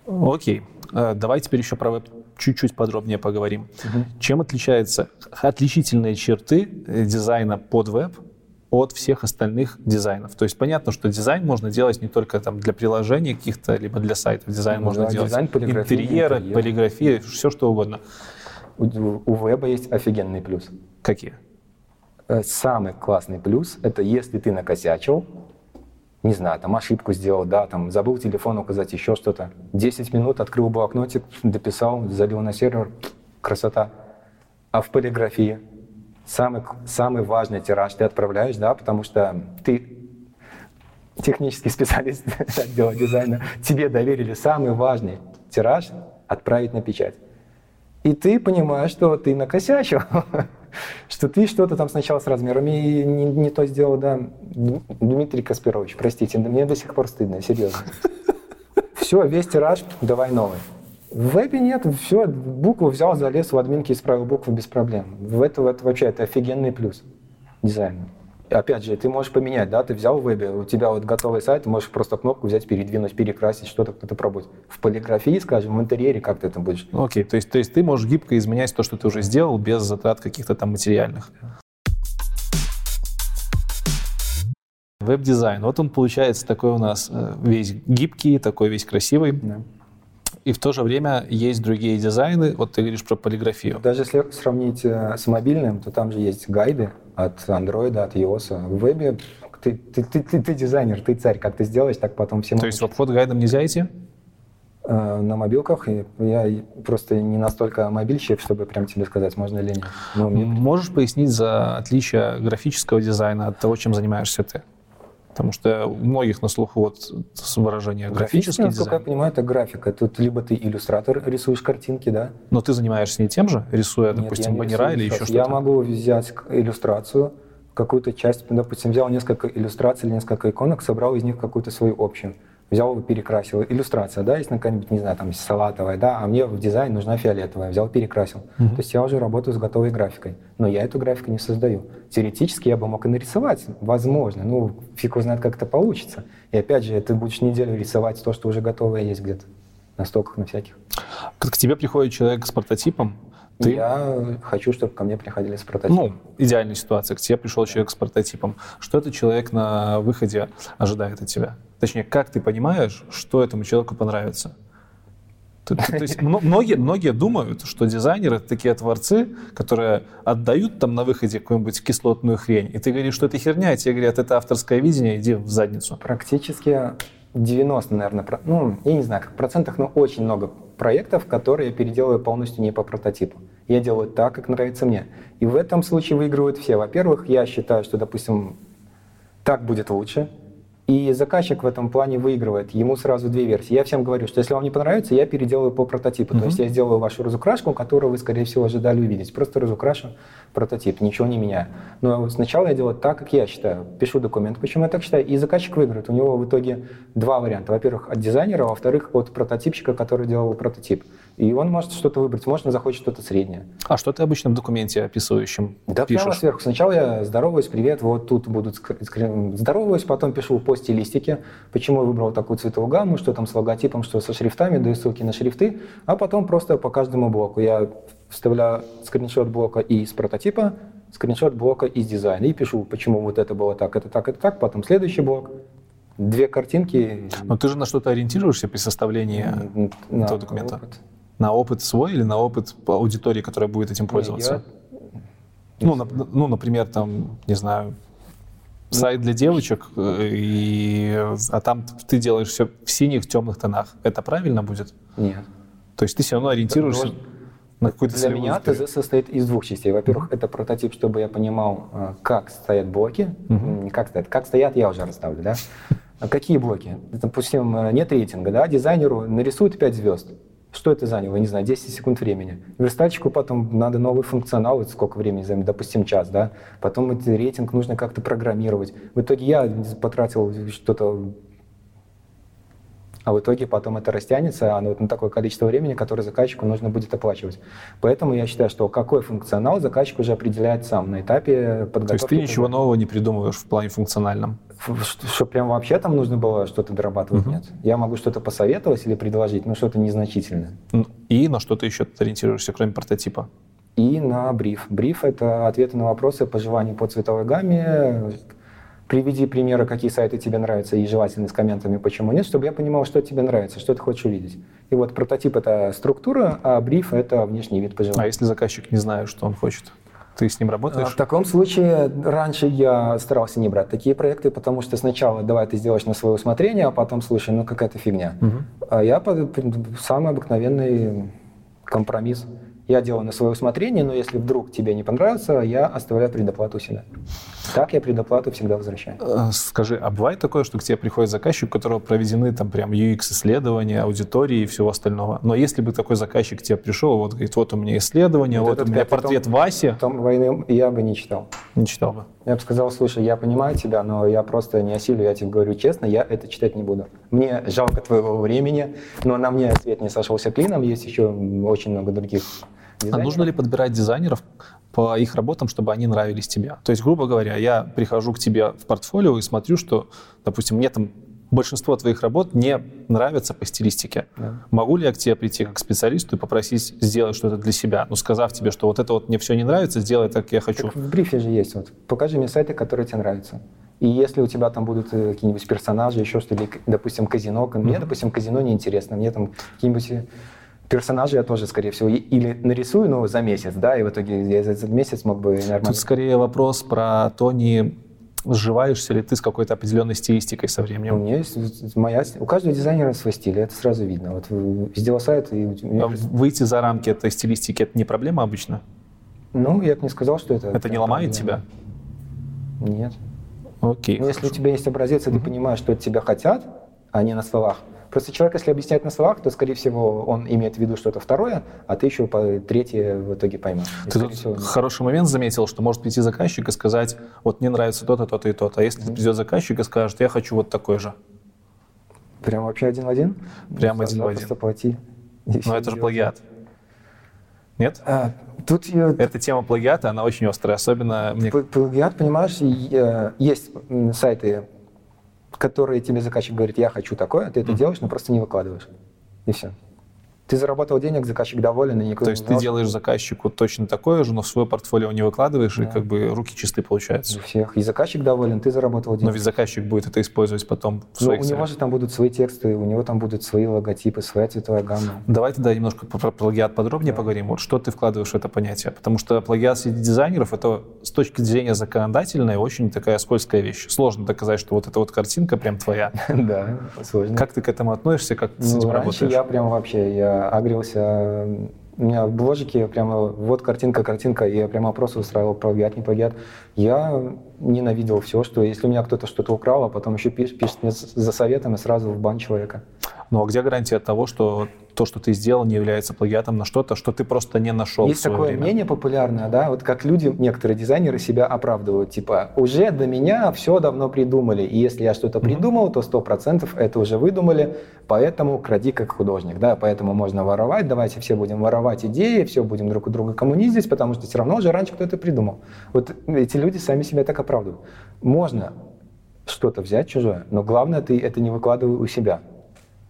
Окей. Э, давай теперь еще про веб чуть-чуть подробнее поговорим. Угу. Чем отличаются отличительные черты э, дизайна под веб от всех остальных дизайнов. То есть понятно, что дизайн можно делать не только там для приложений каких-то, либо для сайтов. Дизайн ну, можно да, делать дизайн, интерьеры, интерьер. полиграфия, все что угодно. У, у веба есть офигенный плюс. Какие? Э, самый классный плюс — это если ты накосячил, не знаю, там ошибку сделал, да, там забыл телефон указать, еще что-то. 10 минут, открыл блокнотик, дописал, залил на сервер, красота. А в полиграфии самый, самый важный тираж ты отправляешь, да, потому что ты технический специалист отдела дизайна, тебе доверили самый важный тираж отправить на печать. И ты понимаешь, что ты накосячил, что ты что-то там сначала с размерами не, не то сделал, да. Дмитрий Каспирович, простите, мне до сих пор стыдно, серьезно. Все, весь тираж, давай новый. В вебе нет, все, букву взял, залез в админки, исправил букву без проблем. В это, это вообще это офигенный плюс дизайна опять же, ты можешь поменять, да, ты взял в вебе, у тебя вот готовый сайт, ты можешь просто кнопку взять, передвинуть, перекрасить, что-то кто-то пробовать. В полиграфии, скажем, в интерьере как ты это будешь? Ну, окей, то есть, то есть ты можешь гибко изменять то, что ты уже сделал, без затрат каких-то там материальных. Веб-дизайн. Вот он получается такой у нас э, весь гибкий, такой весь красивый. Да. И в то же время есть другие дизайны. Вот ты говоришь про полиграфию. Даже если сравнить э, с мобильным, то там же есть гайды, от Android, от iOS. В вебе ты, ты, ты, ты, ты дизайнер, ты царь. Как ты сделаешь, так потом всем... То есть в обход гайдом нельзя идти? Э, на мобилках я просто не настолько мобильщик, чтобы прям тебе сказать, можно или нет. Но мне... Можешь пояснить за отличие графического дизайна от того, чем занимаешься ты? Потому что у многих на слуху вот выражение графический дизайн. Насколько я понимаю, это графика. Тут либо ты иллюстратор, рисуешь картинки, да? Но ты занимаешься не тем же, рисуя, Нет, допустим, баннера или еще что-то? Я могу взять иллюстрацию, какую-то часть, допустим, взял несколько иллюстраций или несколько иконок, собрал из них какую-то свою общую взял его, перекрасил. Иллюстрация, да, если какая-нибудь, не знаю, там салатовая, да, а мне в дизайн нужна фиолетовая, взял, перекрасил. Mm-hmm. То есть я уже работаю с готовой графикой, но я эту графику не создаю. Теоретически я бы мог и нарисовать, возможно, ну, фиг его знает, как это получится. И опять же, ты будешь неделю рисовать то, что уже готовое есть где-то на стоках, на всяких. К тебе приходит человек с прототипом, ты... Я хочу, чтобы ко мне приходили с прототипом. Ну, идеальная ситуация. К тебе пришел человек с прототипом. Что этот человек на выходе ожидает от тебя? Точнее, как ты понимаешь, что этому человеку понравится? То, то, то есть многие, многие думают, что дизайнеры это такие творцы, которые отдают там на выходе какую-нибудь кислотную хрень, и ты говоришь, что это херня, и тебе говорят, это авторское видение, иди в задницу. Практически 90, наверное, ну, я не знаю, как в процентах, но очень много проектов, которые я переделываю полностью не по прототипу. Я делаю так, как нравится мне. И в этом случае выигрывают все. Во-первых, я считаю, что, допустим, так будет лучше, и заказчик в этом плане выигрывает. Ему сразу две версии. Я всем говорю, что если вам не понравится, я переделаю по прототипу. Mm-hmm. То есть я сделаю вашу разукрашку, которую вы, скорее всего, ожидали увидеть. Просто разукрашу прототип, ничего не меняю. Но сначала я делаю так, как я считаю. Пишу документ, почему я так считаю, и заказчик выиграет. У него в итоге два варианта. Во-первых, от дизайнера, во-вторых, от прототипщика, который делал прототип. И он может что-то выбрать, может, он захочет что-то среднее. А что ты обычно в документе описывающем Да пишешь? прямо сверху. Сначала я здороваюсь, привет, вот тут будут здороваюсь, потом пишу по стилистике, почему я выбрал такую цветовую гамму, что там с логотипом, что со шрифтами, даю ссылки на шрифты, а потом просто по каждому блоку я вставляю скриншот блока из прототипа, скриншот блока из дизайна и пишу, почему вот это было так, это так, это так, потом следующий блок, две картинки. Но ты же на что-то ориентируешься при составлении на этого документа? Опыт. На опыт свой или на опыт аудитории, которая будет этим пользоваться? Я... Ну, на, ну, например, там, не знаю, сайт для девочек, э, и, а там ты делаешь все в синих, темных тонах. Это правильно будет? Нет. То есть ты все равно ориентируешься на какую-то Для меня ТЗ состоит из двух частей. Во-первых, это прототип, чтобы я понимал, э, как стоят блоки. Mm-hmm. Не как стоят, как стоят, я уже расставлю, да? А какие блоки? Допустим, э, нет рейтинга, да? Дизайнеру нарисуют 5 звезд. Что это заняло? Не знаю, 10 секунд времени. Верстальщику потом надо новый функционал, вот сколько времени займет, допустим, час, да. Потом этот рейтинг нужно как-то программировать. В итоге я потратил что-то а в итоге потом это растянется а вот на такое количество времени, которое заказчику нужно будет оплачивать. Поэтому я считаю, что какой функционал заказчик уже определяет сам на этапе подготовки. То есть ты ничего нового не придумываешь в плане функциональном? Что, прям вообще там нужно было что-то дорабатывать? Угу. Нет. Я могу что-то посоветовать или предложить, но что-то незначительное. И на что ты еще ориентируешься, кроме прототипа? И на бриф. Бриф — это ответы на вопросы по желанию по цветовой гамме, приведи примеры, какие сайты тебе нравятся, и желательно с комментами, почему нет, чтобы я понимал, что тебе нравится, что ты хочешь увидеть. И вот прототип — это структура, а бриф — это внешний вид по А если заказчик не знает, что он хочет? Ты с ним работаешь? В таком случае раньше я старался не брать такие проекты, потому что сначала давай ты сделаешь на свое усмотрение, а потом, слушай, ну какая-то фигня. Угу. А я самый обыкновенный компромисс. Я делаю на свое усмотрение, но если вдруг тебе не понравится, я оставляю предоплату себе. Так я предоплату всегда возвращаю. Э, скажи, а бывает такое, что к тебе приходит заказчик, у которого проведены там прям UX-исследования, аудитории и всего остального? Но если бы такой заказчик к тебе пришел, вот говорит, вот у меня исследование, вот, вот у меня портрет том, Васи. Том войны я бы не читал. Не читал бы? Я бы сказал, слушай, я понимаю тебя, но я просто не осилю, я тебе говорю честно, я это читать не буду. Мне жалко твоего времени, но на мне цвет не сошелся клином, есть еще очень много других дизайнеров. А нужно ли подбирать дизайнеров по их работам, чтобы они нравились тебе? То есть, грубо говоря, я прихожу к тебе в портфолио и смотрю, что, допустим, мне там большинство твоих работ не нравятся по стилистике. Да. Могу ли я к тебе прийти как специалисту и попросить сделать что-то для себя, ну, сказав тебе, что вот это вот мне все не нравится, сделай так, как я хочу? Так в брифе же есть. Вот. Покажи мне сайты, которые тебе нравятся. И если у тебя там будут э, какие-нибудь персонажи, еще что-то, или, допустим, казино, mm-hmm. мне, допустим, казино неинтересно, мне там какие-нибудь э, персонажа я тоже, скорее всего, или нарисую, но за месяц, да, и в итоге я за этот месяц мог бы нормально... Тут скорее вопрос про то, не сживаешься ли ты с какой-то определенной стилистикой со временем? У меня есть моя... У каждого дизайнера свой стиль, это сразу видно. Вот сделал сайт и... А выйти за рамки этой стилистики, это не проблема обычно? Ну, я бы не сказал, что это... Это не ломает проблема. тебя? Нет. Окей. Но если у тебя есть образец, и ты понимаешь, что от тебя хотят, а не на словах, Просто человек, если объясняет на словах, то, скорее всего, он имеет в виду что-то второе, а ты еще по третье в итоге поймешь. ты тут всего, хороший момент заметил, что может прийти заказчик и сказать, вот мне нравится то-то, то-то и то-то. А если mm-hmm. придет заказчик и скажет, я хочу вот такой же. Прям вообще один в один? Прям один в один. плати. Но это же плагиат. Нет? А, тут я... Эта тема плагиата, она очень острая, особенно... Мне... Плагиат, понимаешь, есть сайты которые тебе заказчик говорит, я хочу такое, ты это делаешь, но просто не выкладываешь. И все. Ты заработал денег, заказчик доволен, и никто То есть не ты делаешь заказчику точно такое же, но в свое портфолио не выкладываешь, да. и как бы руки чистые получаются. У всех. И заказчик доволен, ты заработал денег. Но ведь заказчик будет это использовать потом в своих Ну, у него же там будут свои тексты, у него там будут свои логотипы, своя цветовая гамма. Давай тогда немножко про плагиат подробнее да. поговорим. Вот что ты вкладываешь в это понятие? Потому что плагиат среди дизайнеров — это с точки зрения законодательной очень такая скользкая вещь. Сложно доказать, что вот эта вот картинка прям твоя. Да, сложно. Как ты к этому относишься, как ты с ну, этим работаешь? я прям вообще, я агрился у меня в бложике прямо вот картинка, картинка, и я прямо опрос устраивал, плагиат, не плагиат. Я ненавидел все, что если у меня кто-то что-то украл, а потом еще пишет, пишет мне за советом и сразу в бан человека. Ну а где гарантия того, что то, что ты сделал, не является плагиатом на что-то, что ты просто не нашел Есть такое время. мнение популярное, да, вот как люди, некоторые дизайнеры себя оправдывают, типа, уже до меня все давно придумали, и если я что-то mm-hmm. придумал, то сто процентов это уже выдумали, поэтому кради как художник, да, поэтому можно воровать, давайте все будем воровать идеи, все будем друг у друга коммунизить, потому что все равно уже раньше кто-то придумал. Вот эти люди сами себя так оправдывают. Можно что-то взять чужое, но главное, ты это не выкладывай у себя.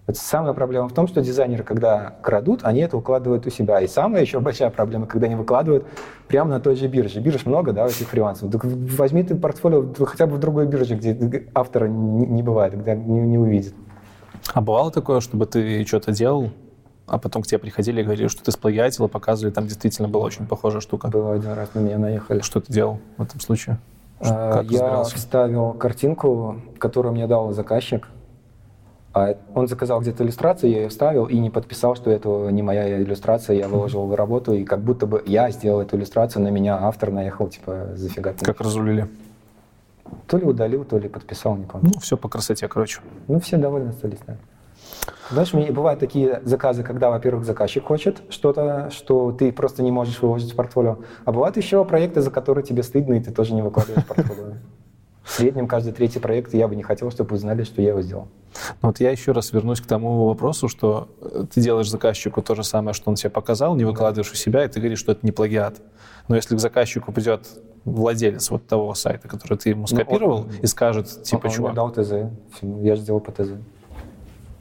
Вот самая проблема в том, что дизайнеры, когда крадут, они это укладывают у себя. И самая еще большая проблема, когда они выкладывают прямо на той же бирже. Бирж много, да, этих фрилансов. Так возьми ты портфолио хотя бы в другой бирже, где автора не бывает, где не, не увидит. А бывало такое, чтобы ты что-то делал, а потом к тебе приходили и говорили, что ты сплагиатил, и показывали, там действительно была очень похожая штука. Было один раз на меня наехали. Что ты делал в этом случае? А, я вставил картинку, которую мне дал заказчик, а он заказал где-то иллюстрацию, я ее вставил и не подписал, что это не моя иллюстрация, я выложил в работу, и как будто бы я сделал эту иллюстрацию, на меня автор наехал, типа, зафига ты. Как разрулили? То ли удалил, то ли подписал, не помню. Ну, все по красоте, короче. Ну, все довольны остались, да. Знаешь, у меня бывают такие заказы, когда, во-первых, заказчик хочет что-то, что ты просто не можешь выложить в портфолио, а бывают еще проекты, за которые тебе стыдно, и ты тоже не выкладываешь в портфолио. В среднем каждый третий проект я бы не хотел, чтобы узнали, что я его сделал. Ну вот я еще раз вернусь к тому вопросу, что э, ты делаешь заказчику то же самое, что он тебе показал, не выкладываешь у себя, и ты говоришь, что это не плагиат. Но если к заказчику придет владелец вот того сайта, который ты ему ну, скопировал, он, и скажет, типа, он, чувак... Он дал ТЗ, я же сделал по ТЗ.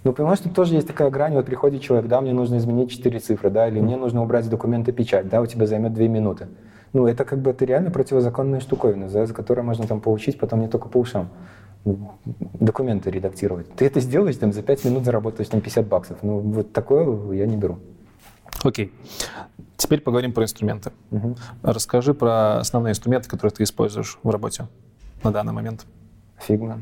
Ну, понимаешь, тут тоже есть такая грань, вот приходит человек, да, мне нужно изменить четыре цифры, да, или мне нужно убрать с документа печать, да, у тебя займет две минуты. Ну, это как бы это реально противозаконная штуковина, за, за которую можно там получить потом не только по ушам документы редактировать. Ты это сделаешь, там, за 5 минут заработаешь там 50 баксов. Ну, вот такое я не беру. Окей. Теперь поговорим про инструменты. Угу. Расскажи про основные инструменты, которые ты используешь в работе на данный момент. Фигма.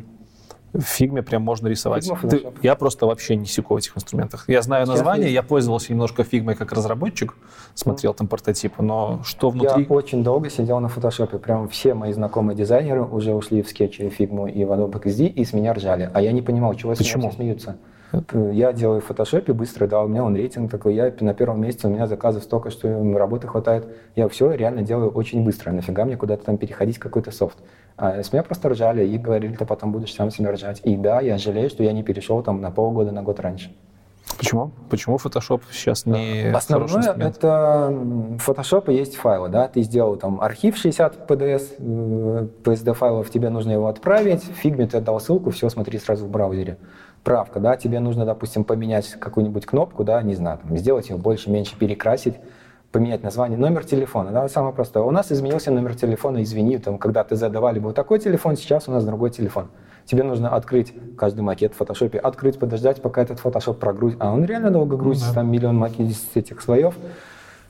В фигме прям можно рисовать. Ты, я просто вообще не секу в этих инструментах. Я знаю Сейчас название, есть. я пользовался немножко фигмой как разработчик, смотрел там прототипы, но что внутри... Я очень долго сидел на фотошопе. Прям все мои знакомые дизайнеры уже ушли в скетчи, фигму и в Adobe XD и с меня ржали. А я не понимал, чего Почему? с меня смеются. Я делаю в фотошопе быстро, да, у меня он рейтинг такой, я на первом месте, у меня заказов столько, что работы хватает. Я все реально делаю очень быстро. Нафига мне куда-то там переходить какой-то софт? А с меня просто ржали и говорили, ты потом будешь сам себя ржать. И да, я жалею, что я не перешел там на полгода, на год раньше. Почему? Почему Photoshop сейчас не Основное это Photoshop есть файлы, да, ты сделал там архив 60 PDS, PSD файлов, тебе нужно его отправить, в фигме ты отдал ссылку, все, смотри сразу в браузере правка, да, тебе нужно, допустим, поменять какую-нибудь кнопку, да, не знаю, там, сделать ее больше, меньше, перекрасить, поменять название, номер телефона, да, самое простое. У нас изменился номер телефона, извини, там, когда ты задавали был такой телефон, сейчас у нас другой телефон. Тебе нужно открыть каждый макет в фотошопе, открыть, подождать, пока этот фотошоп прогрузит. А он реально долго грузится, ну, да. там миллион макет этих слоев.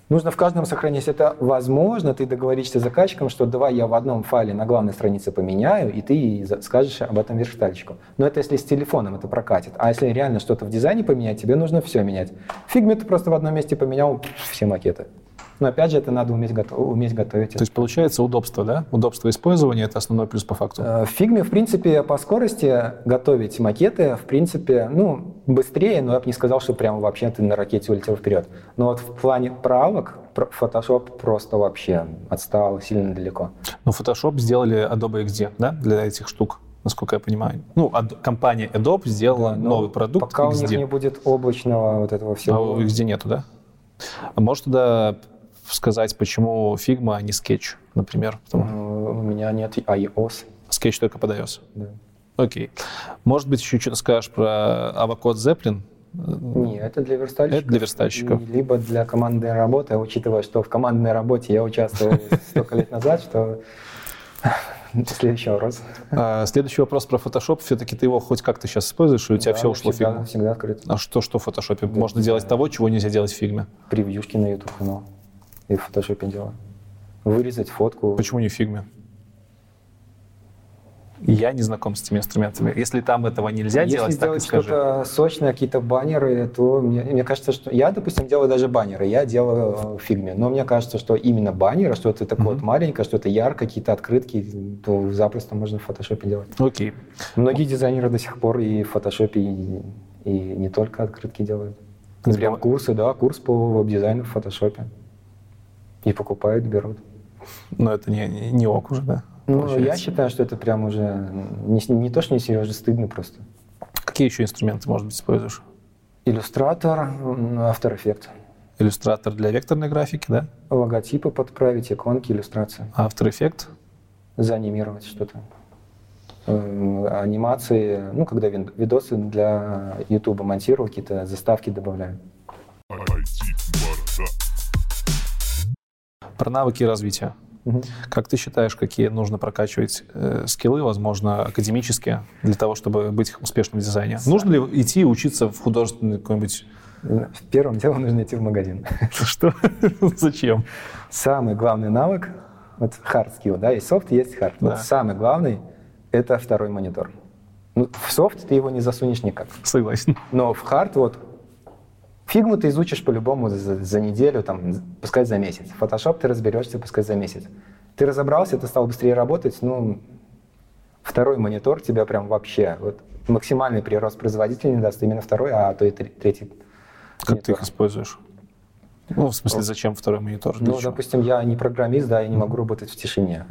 Нужно в каждом сохранить. Это возможно, ты договоришься с заказчиком, что давай я в одном файле на главной странице поменяю, и ты скажешь об этом верстальщику. Но это если с телефоном это прокатит. А если реально что-то в дизайне поменять, тебе нужно все менять. Фигме ты просто в одном месте поменял все макеты. Но опять же, это надо уметь, готов, уметь готовить. То есть получается удобство, да? Удобство использования — это основной плюс по факту. Э, в фигме, в принципе, по скорости готовить макеты, в принципе, ну, быстрее, но я бы не сказал, что прямо вообще ты на ракете улетел вперед. Но вот в плане правок Photoshop просто вообще отстал сильно далеко. Но Photoshop сделали Adobe XD, да, для этих штук? насколько я понимаю. Ну, Ad, компания Adobe сделала да, новый продукт Пока XD. у них не будет облачного вот этого всего. А у XD нету, да? А может тогда сказать, почему Figma, а не Sketch, например? Потому... Ну, у меня нет iOS. Sketch только под iOS? Да. Окей. Может быть, еще что-то скажешь про Avocode Zeppelin? Нет, это для верстальщиков. Это для верстальщиков. Либо для командной работы, учитывая, что в командной работе я участвовал столько лет назад, что Следующий вопрос. А, следующий вопрос про Photoshop. Все-таки ты его хоть как-то сейчас используешь, или у тебя да, все ушло всегда, в фигму? всегда открыт. А что, что в Photoshop? Да, Можно делать того, чего нельзя делать в фигме? Превьюшки на YouTube канал. И в Photoshop делаю. Вырезать фотку. Почему не в фигме? Я не знаком с этими инструментами. Если там этого нельзя Если делать, так и скажи. что-то сочное, какие-то баннеры, то мне, мне кажется, что... Я, допустим, делаю даже баннеры, я делаю в фигме, но мне кажется, что именно баннеры, что-то такое mm-hmm. вот маленькое, что-то яркое, какие-то открытки, то запросто можно в фотошопе делать. Окей. Окей. Многие дизайнеры до сих пор и в фотошопе, и, и не только открытки делают. Прям курсы, да, курс по веб-дизайну в фотошопе. И покупают, берут. Но это не, не, не ок уже, да? Ну, я считаю, что это прям уже не, не то, что не серьезно, стыдно просто. Какие еще инструменты, может быть, используешь? Иллюстратор, After Effects. Иллюстратор для векторной графики, да? Логотипы подправить, иконки, иллюстрации. After Effects? Заанимировать что-то. Анимации, ну, когда видосы для YouTube монтирую, какие-то заставки добавляю. Про навыки развития. Угу. Как ты считаешь, какие нужно прокачивать э, скиллы, возможно, академические, для того, чтобы быть успешным в дизайне? Сам. Нужно ли идти учиться в художественный какой-нибудь... Первым делом нужно идти в магазин. Что? Зачем? Самый главный навык, вот hard skill, да, есть софт, есть hard. Да. Вот самый главный — это второй монитор. Ну, в софт ты его не засунешь никак. Согласен. Но в хард вот Фигму ты изучишь по-любому за, за неделю, там, пускай за месяц. Фотошоп ты разберешься, пускай за месяц. Ты разобрался, ты стал быстрее работать, ну, второй монитор тебя прям вообще, вот, максимальный прирост производительности даст именно второй, а то и третий. Как монитор. ты их используешь? Ну, в смысле, зачем второй монитор? Ну, допустим, я не программист, да, я не могу работать в тишине.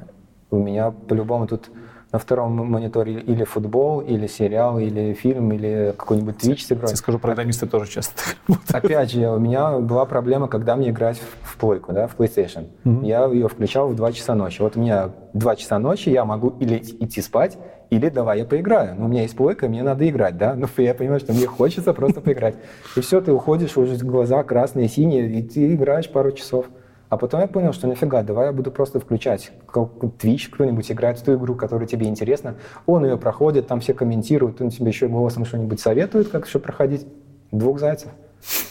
У меня по-любому тут на втором мониторе или футбол, или сериал, или фильм, или какой-нибудь Twitch сыграть. Я скажу, программисты тоже часто. Опять же, у меня была проблема, когда мне играть в плойку, да, в PlayStation. Mm-hmm. Я ее включал в 2 часа ночи. Вот у меня 2 часа ночи, я могу или идти спать, или давай я поиграю. Но у меня есть плойка, мне надо играть, да. Ну, я понимаю, что мне хочется просто поиграть. И все, ты уходишь, уже глаза красные, синие, и ты играешь пару часов. А потом я понял, что нафига, давай я буду просто включать Twitch, кто-нибудь играет в ту игру, которая тебе интересна. Он ее проходит, там все комментируют, он тебе еще голосом что-нибудь советует, как еще проходить. Двух зайцев.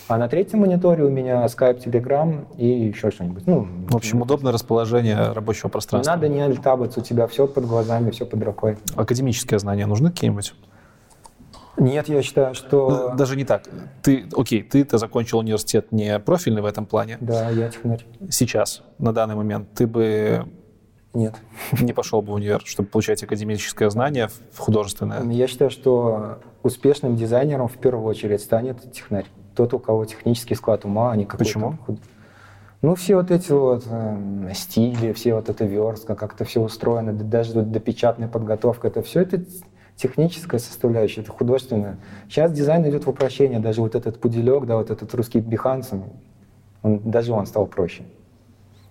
А на третьем мониторе у меня Skype, Telegram и еще что-нибудь. Ну, В общем, удобное расположение рабочего не пространства. надо не альтабаться, у тебя все под глазами, все под рукой. Академические знания нужны какие-нибудь? Нет, я считаю, что... Даже не так. Ты, окей, ты-то закончил университет не профильный в этом плане. Да, я технарь. Сейчас, на данный момент, ты бы Нет. не пошел бы в универ, чтобы получать академическое знание в художественное. Я считаю, что успешным дизайнером в первую очередь станет технарь. Тот, у кого технический склад ума, а не какой-то... Почему? Ну, все вот эти вот эм, стили, все вот эта верстка, как это все устроено, да даже вот допечатная подготовка, это все это техническая составляющая, это художественная. Сейчас дизайн идет в упрощение, даже вот этот пуделек, да, вот этот русский Behance, он, даже он стал проще.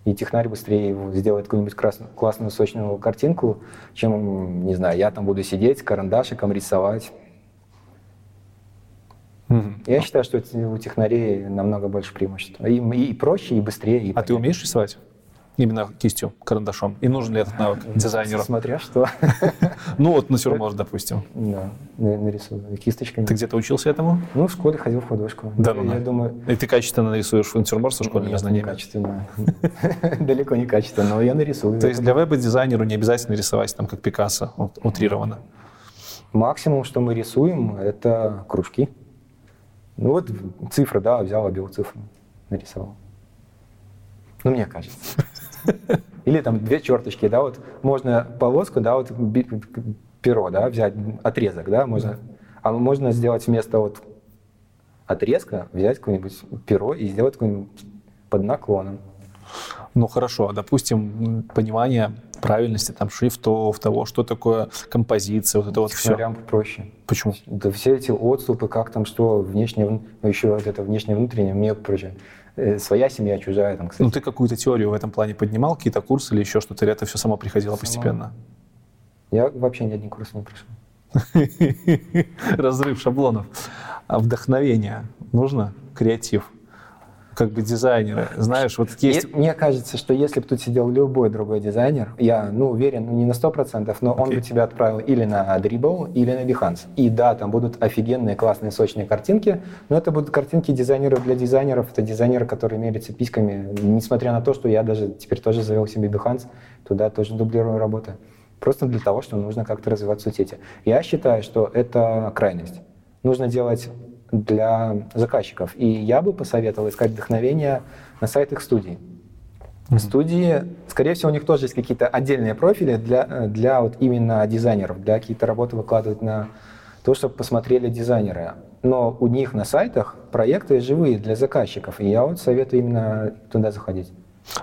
И технарь быстрее сделает какую-нибудь крас- классную сочную картинку, чем, не знаю, я там буду сидеть карандашиком рисовать. Мгм. Я считаю, что у технарей намного больше преимуществ. И, и проще, и быстрее. И А ты умеешь рисовать? Именно кистью, карандашом? И нужен ли этот навык дизайнеру? Смотря что. Ну вот натюрморт, допустим. Да, на- нарисую кисточками. Ты где-то учился этому? Ну, в школе ходил в художку. Да ну Я думаю, И ты качественно нарисуешь натюрморт со школьными знаниями? качественно. Далеко не качественно, но я нарисую. То есть для веб-дизайнеру не обязательно рисовать там как Пикассо, утрированно. Максимум, что мы рисуем, это кружки. Ну вот цифры, да, взял, обвел цифры, нарисовал. Ну, мне кажется. Или там две черточки, да, вот можно полоску, да, вот перо, да, взять, отрезок, да, можно, а можно сделать вместо вот отрезка, взять какое-нибудь перо и сделать какой-нибудь под наклоном. Ну хорошо, а допустим, понимание правильности там шрифтов, того, что такое композиция, вот это вот все. Технарям проще. Почему? Да все эти отступы, как там, что внешнее, вн- ну, еще вот это внешнее-внутреннее, мне проще. Э, Своя семья, чужая, там, кстати. Ну ты какую-то теорию в этом плане поднимал, какие-то курсы или еще что-то, или это все само приходило постепенно? Я вообще ни один курс не прошел. Разрыв шаблонов. А вдохновение нужно? Креатив? Как бы дизайнеры, знаешь, вот есть... Мне, мне кажется, что если бы тут сидел любой другой дизайнер, я, ну, уверен, ну, не на 100%, но он Окей. бы тебя отправил или на Dribble, или на Behance. И да, там будут офигенные, классные, сочные картинки, но это будут картинки дизайнеров для дизайнеров. Это дизайнеры, которые мерятся письками, несмотря на то, что я даже теперь тоже завел себе Behance, туда тоже дублирую работы. Просто для того, что нужно как-то развивать соцсети. Я считаю, что это крайность. Нужно делать для заказчиков. И я бы посоветовал искать вдохновение на сайтах студий. Студии, скорее всего, у них тоже есть какие-то отдельные профили для, для вот именно дизайнеров, для какие-то работы выкладывать на то, чтобы посмотрели дизайнеры. Но у них на сайтах проекты живые для заказчиков, и я вот советую именно туда заходить.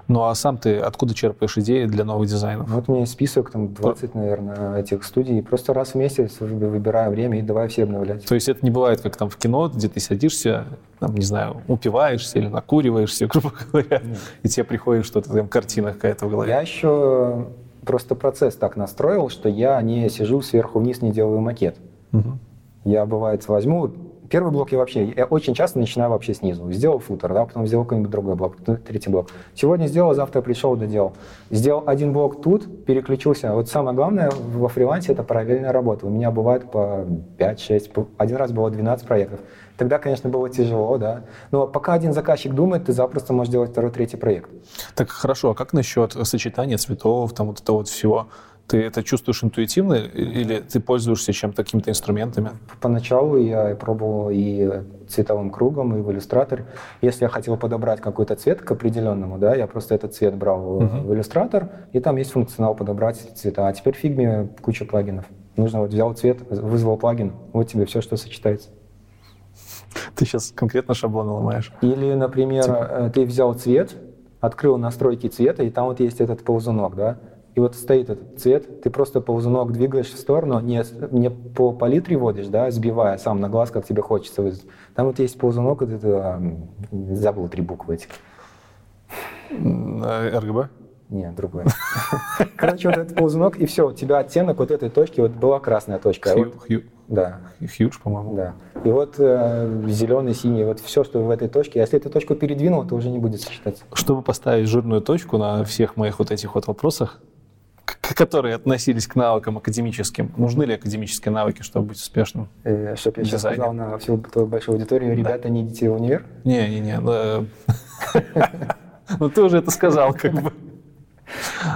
Ну а сам ты откуда черпаешь идеи для новых дизайнов? Вот у меня есть список, там 20, наверное, этих студий, просто раз в месяц вы- выбираю время и давай все обновлять. То есть это не бывает, как там в кино, где ты садишься, там, не знаю, упиваешься или накуриваешься, грубо говоря, и тебе приходит что-то, там, картина какая-то в голове. Я еще просто процесс так настроил, что я не сижу сверху вниз, не делаю макет. Мгм. Я, бывает, возьму... Первый блок я вообще... Я очень часто начинаю вообще снизу. Сделал футер, да, потом сделал какой-нибудь другой блок, третий блок. Сегодня сделал, завтра пришел, доделал. Сделал один блок тут, переключился. Вот самое главное во фрилансе — это параллельная работа. У меня бывает по 5-6, по- один раз было 12 проектов. Тогда, конечно, было тяжело, да. Но пока один заказчик думает, ты запросто можешь делать второй, третий проект. Так хорошо, а как насчет сочетания цветов, там вот этого вот всего? Ты это чувствуешь интуитивно или ты пользуешься чем-то, какими-то инструментами? Поначалу я пробовал и цветовым кругом, и в иллюстратор. Если я хотел подобрать какой-то цвет к определенному, да, я просто этот цвет брал в- в иллюстратор, и там есть функционал подобрать цвета. А теперь в фигме куча плагинов. Нужно вот взял цвет, вызвал плагин, вот тебе все, что сочетается. Ты сейчас конкретно шаблоны ломаешь. Или, например, Типа? э, ты взял цвет, открыл настройки цвета, и там вот есть этот ползунок, да, и вот стоит этот цвет, ты просто ползунок двигаешь в сторону, не, не по палитре водишь, да, сбивая сам на глаз, как тебе хочется вызвать. Там вот есть ползунок, вот это, забыл три буквы этих. М, э, РГБ? Нет, другое. Короче, вот этот ползунок, и все, у тебя оттенок вот этой точки, вот была красная точка. а Хью, вот- хью, да, хьюдж, по-моему. да. И вот э, зеленый, синий, вот все, что в этой точке. Если эту точку передвинул, то уже не будет сочетаться. Чтобы поставить жирную точку на всех моих вот этих вот вопросах, которые относились к навыкам академическим. Нужны ли академические навыки, чтобы быть успешным? Э, Чтобы я сейчас Дизайнер. сказал на всю твою большую аудиторию, ребята, не идите в универ. Не-не-не. ну, э, Ну, ты уже это сказал, как бы.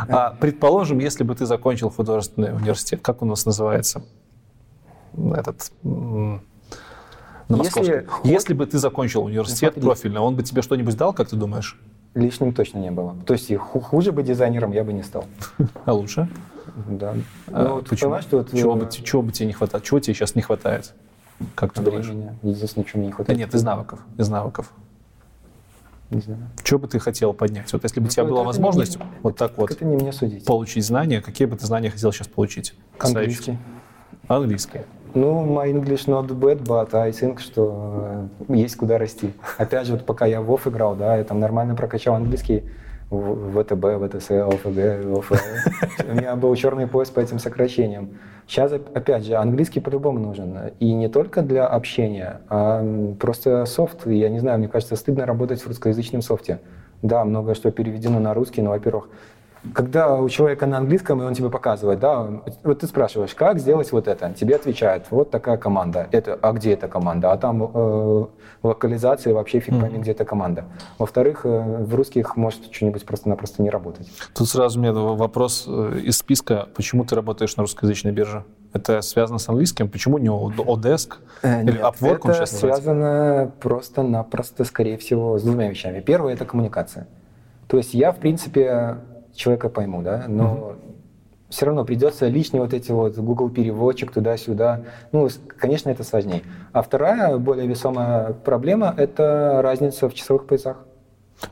А, предположим, если бы ты закончил художественный университет, как у нас называется? Этот... На Если московском. ход- Если бы ты закончил университет Смотри. профильный, он бы тебе что-нибудь дал, как ты думаешь? Лишним точно не было. То есть хуже бы дизайнером я бы не стал. А лучше? Да. А Ну, вот почему? понимаешь, что вот, чего, э, бы, те- чего бы тебе не хватает? Чего тебе сейчас не хватает? Как ты времени. Единственное, чего мне не Да хватает. нет, из навыков. Из навыков. Не знаю. Что бы ты хотел поднять? Вот если бы у тебя Ну, была это не возможность мне- вот так вот Так это не мне судить. получить знания, какие бы ты знания хотел сейчас получить? Английский. Английский. Ну, my English not bad, but I think, что э, есть куда расти. Опять же, вот пока я в ВОФ играл, да, я там нормально прокачал английский в ВТБ, ВТС, ЛФГ, ЛФЛ. У меня был черный пояс по этим сокращениям. Сейчас, опять же, английский по-любому нужен. И не только для общения, а просто софт. Я не знаю, мне кажется, стыдно работать в русскоязычном софте. Да, многое что переведено на русский, но, во-первых, когда у человека на английском, и он тебе показывает, да, вот ты спрашиваешь, как сделать вот это, тебе отвечают, вот такая команда, это, а где эта команда, а там э, локализация вообще фиг пойми, где эта команда. Во-вторых, э, в русских может что-нибудь просто-напросто не работать. Тут сразу у меня вопрос э, из списка. Почему ты работаешь на русскоязычной бирже? Это связано с английским? Почему не Odesk? Или Нет, Upwork он это сейчас связано просто-напросто, скорее всего, с двумя вещами. Первое – это коммуникация. То есть я, в принципе, человека пойму, да, но все равно придется лишние вот эти вот Google переводчик туда-сюда. Ну, с- конечно, это сложнее. А вторая, более весомая проблема – это разница в часовых поясах.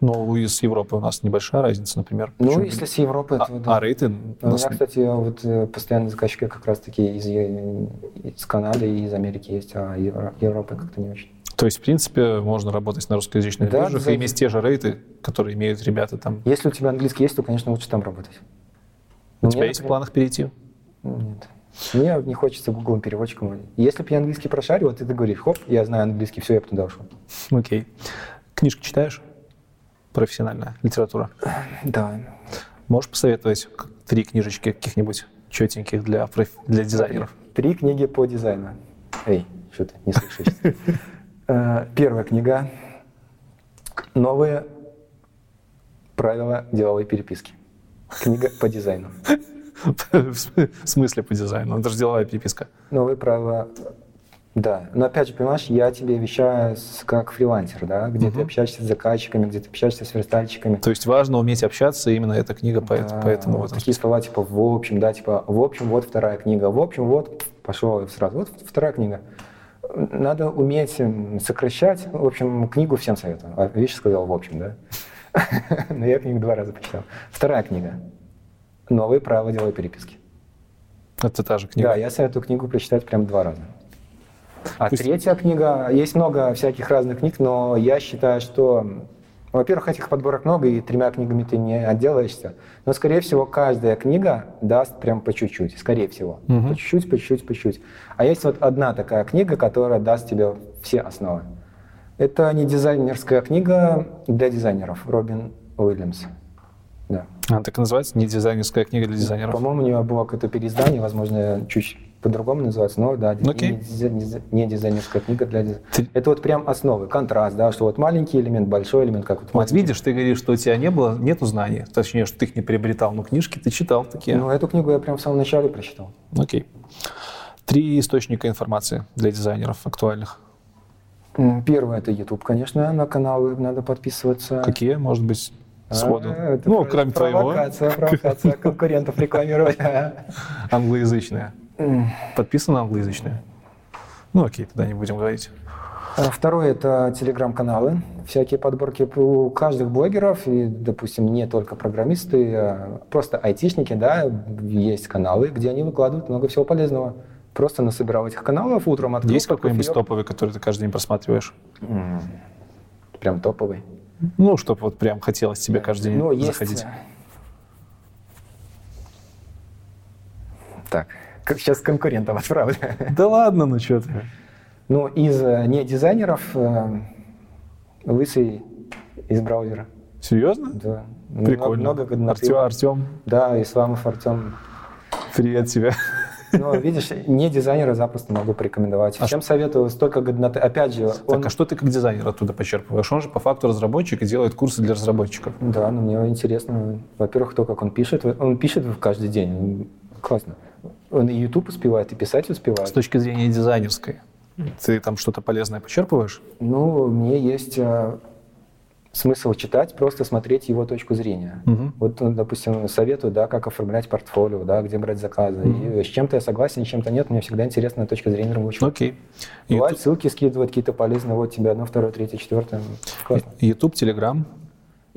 Ну, из Европы у нас небольшая разница, например. Ну, Почему? если с Европы, А, то да. а рейты? У у нас- меня, кстати, вот э, постоянные заказчики как раз-таки из, Е- из Канады и из Америки есть, а Евро- Европы как-то не очень. То есть, в принципе, можно работать на русскоязычных Да, биржах за- и иметь те же рейты, которые имеют ребята там. Если у тебя английский есть, то, конечно, лучше там работать. У Но тебя есть в планах перейти? Нет. Мне не хочется гугловым переводчиком. Если бы я английский прошарил, вот ты говоришь, хоп, я знаю английский, все, я бы туда ушел. Окей. Книжку читаешь? Профессиональная литература. Да. Можешь посоветовать три книжечки каких-нибудь четеньких для, для дизайнеров? Три книги по дизайну. Эй, что ты не слышишь? Э, Первая книга. Новые правила деловой переписки. Книга по дизайну. В см- в смысле по дизайну? Это же деловая переписка. Новые правила, да. Но опять же, понимаешь, я тебе вещаю как фрилансер, да, где ты общаешься с заказчиками, где ты общаешься с верстальщиками. То есть важно уметь общаться, именно эта книга поэт- Да, поэтому вот такие слова типа в общем, да, типа в общем вот вторая книга, в общем вот пошел сразу, вот вторая книга. Надо уметь сокращать. В общем, книгу всем советую. А Видишь, сказал в общем, да? Но я книгу два раза прочитал. Вторая книга. Новые правила деловой переписки. Это та же книга. Да, я советую книгу прочитать прям два раза. А Пусть- третья книга, есть много всяких разных книг, но я считаю, что, во-первых, этих подборок много, и тремя книгами ты не отделаешься. Но, скорее всего, каждая книга даст прям по чуть-чуть, скорее всего. Мгм. По чуть-чуть, по чуть-чуть, по чуть. А есть вот одна такая книга, которая даст тебе все основы. Это не дизайнерская книга для дизайнеров, Робин Уильямс. Да. А, так и называется? Не дизайнерская книга для дизайнеров. По-моему, у него было какое-то переиздание, возможно, чуть по-другому называется, но да, Окей. не, диз- диз- не дизайнерская книга для дизайнера. Ты- Это вот прям основы, контраст, да, что вот маленький элемент, большой элемент, как вот, Вот видишь, ты говоришь, что у тебя не было, нету знаний. Точнее, что ты их не приобретал, но книжки ты читал такие. Ну, эту книгу я прям в самом начале прочитал. Окей. Три источника информации для дизайнеров актуальных. Первое это YouTube, конечно, на каналы надо подписываться. Какие, может быть, сходу? А, это ну, кроме твоего, Провокация, провокация, конкурентов рекламировать. англоязычные. М. Подписан на англоязычные? Ну, окей, тогда не будем говорить. А Второе – это телеграм-каналы, всякие подборки у каждых блогеров, и, допустим, не только программисты, а просто айтишники, да, есть каналы, где они выкладывают много всего полезного. Просто насобирал этих каналов, утром открыл. Есть какой-нибудь кофеек. топовый, который ты каждый день просматриваешь? М, Прям топовый. Ну, чтобы вот прям хотелось тебе каждый день Ну, есть... заходить. Так, как сейчас конкурентов отправлю. Да ладно, ну что ты. Ну, из э, не дизайнеров, э, лысый из браузера. Серьезно? Да. Прикольно. Много, много Артем, Артем. Да, Исламов Артем. Привет тебе. Ну, видишь, не дизайнера запросто могу порекомендовать. А Всем советую столько годноты. Опять же, он... Так, а что ты как дизайнер оттуда почерпываешь? Он же по факту разработчик и делает курсы для разработчиков. Да, но мне интересно, во-первых, то, как он пишет. Он пишет каждый день. Классно. Он и YouTube успевает, и писать успевает. С точки зрения дизайнерской. Ты там что-то полезное почерпываешь? Ну, мне есть а, смысл читать, просто смотреть его точку зрения. Угу. Вот, ну, допустим, советую, да, как оформлять портфолио, да, где брать заказы. Угу. И с чем-то я согласен, с чем-то нет. Мне всегда интересна точка зрения рабочего. Окей. Бывает, YouTube... ссылки скидывают какие-то полезные. Вот тебе одно, второе, третье, четвертое. Классно. YouTube, Telegram.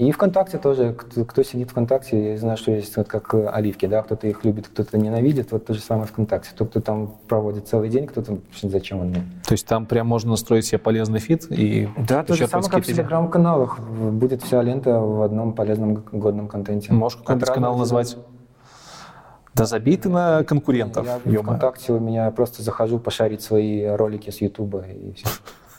И ВКонтакте тоже, кто, кто сидит ВКонтакте, я знаю, что есть вот как э, оливки, да, кто-то их любит, кто-то ненавидит, вот то же самое ВКонтакте. Тот, кто там проводит целый день, кто-то, зачем он мне. То есть там прям можно настроить себе полезный фит и... Да, то же самое, как в телеграм-каналах. Будет вся лента в одном полезном годном контенте. Можешь какой-нибудь канал назвать? Да забей ты на конкурентов. Я ВКонтакте у меня просто захожу пошарить свои ролики с Ютуба и все.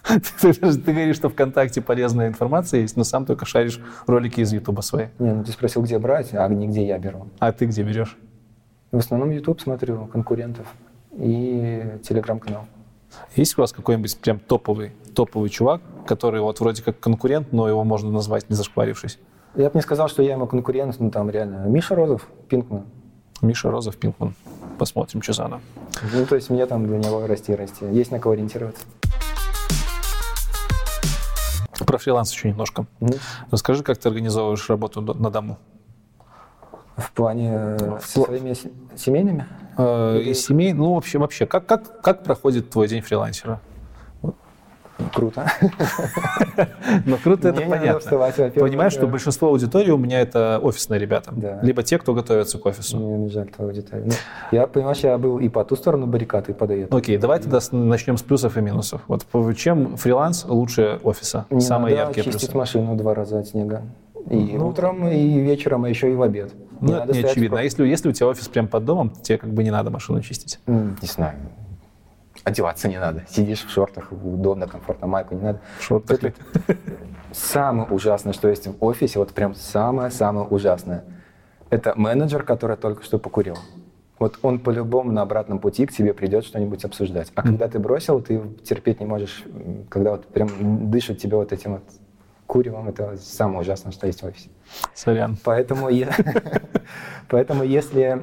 Ты, ты говоришь, что ВКонтакте полезная информация есть, но сам только шаришь ролики из Ютуба свои. Не, ну ты спросил, где брать, а не где я беру. А ты где берешь? В основном Ютуб смотрю, конкурентов и Телеграм-канал. Есть у вас какой-нибудь прям топовый, топовый чувак, который вот вроде как конкурент, но его можно назвать, не зашкварившись? Я бы не сказал, что я ему конкурент, ну там реально. Миша Розов, Пинкман. Миша Розов, Пинкман. Посмотрим, что за она. Ну, то есть мне там для него расти, расти. Есть на кого ориентироваться. Про фриланс еще немножко. Mm-hmm. Расскажи, как ты организовываешь работу на дому? В плане э, со своими семейными? Э, Или... Семей, ну вообще, вообще, как, как, как проходит твой день фрилансера? Круто. Но круто это понятно. Понимаешь, что большинство аудитории у меня это офисные ребята. Либо те, кто готовится к офису. Мне не жаль твою аудиторию. Ну, я, понимаешь, я был и по ту сторону баррикад, и по эту. Окей, давай тогда начнем с плюсов и минусов. Вот чем фриланс лучше офиса? Самые яркие плюсы. чистить машину два раза от снега. И ну, утром, и вечером, а еще и в обед. Ну, это не очевидно. А если, если у тебя офис прямо под домом, тебе как бы не надо машину чистить? Не знаю одеваться не надо. Сидишь в шортах, удобно, комфортно, майку не надо. В шортах. Самое ужасное, что есть в офисе, вот прям самое-самое ужасное, это менеджер, который только что покурил. Вот он по-любому на обратном пути к тебе придет что-нибудь обсуждать. А когда ты бросил, ты терпеть не можешь, когда вот прям дышит тебе вот этим вот куревом, это самое ужасное, что есть в офисе. Сорян. Поэтому, поэтому если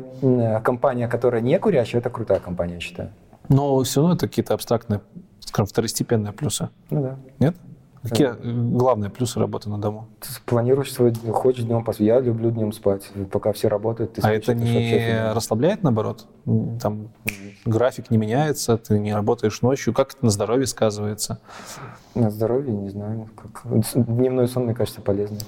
компания, которая не курящая, это крутая компания, я считаю. Но все равно это какие-то абстрактные, скажем, второстепенные плюсы. Ну да. Нет? Какие да. главные плюсы работы на дому? Ты планируешь свой, хочешь днем поспать. Я люблю днем спать. Пока все работают, ты А это не расслабляет, наоборот? Там график не меняется, ты не работаешь ночью. Как это на здоровье сказывается? На здоровье, не знаю. Как... Дневной сон, мне кажется, полезный.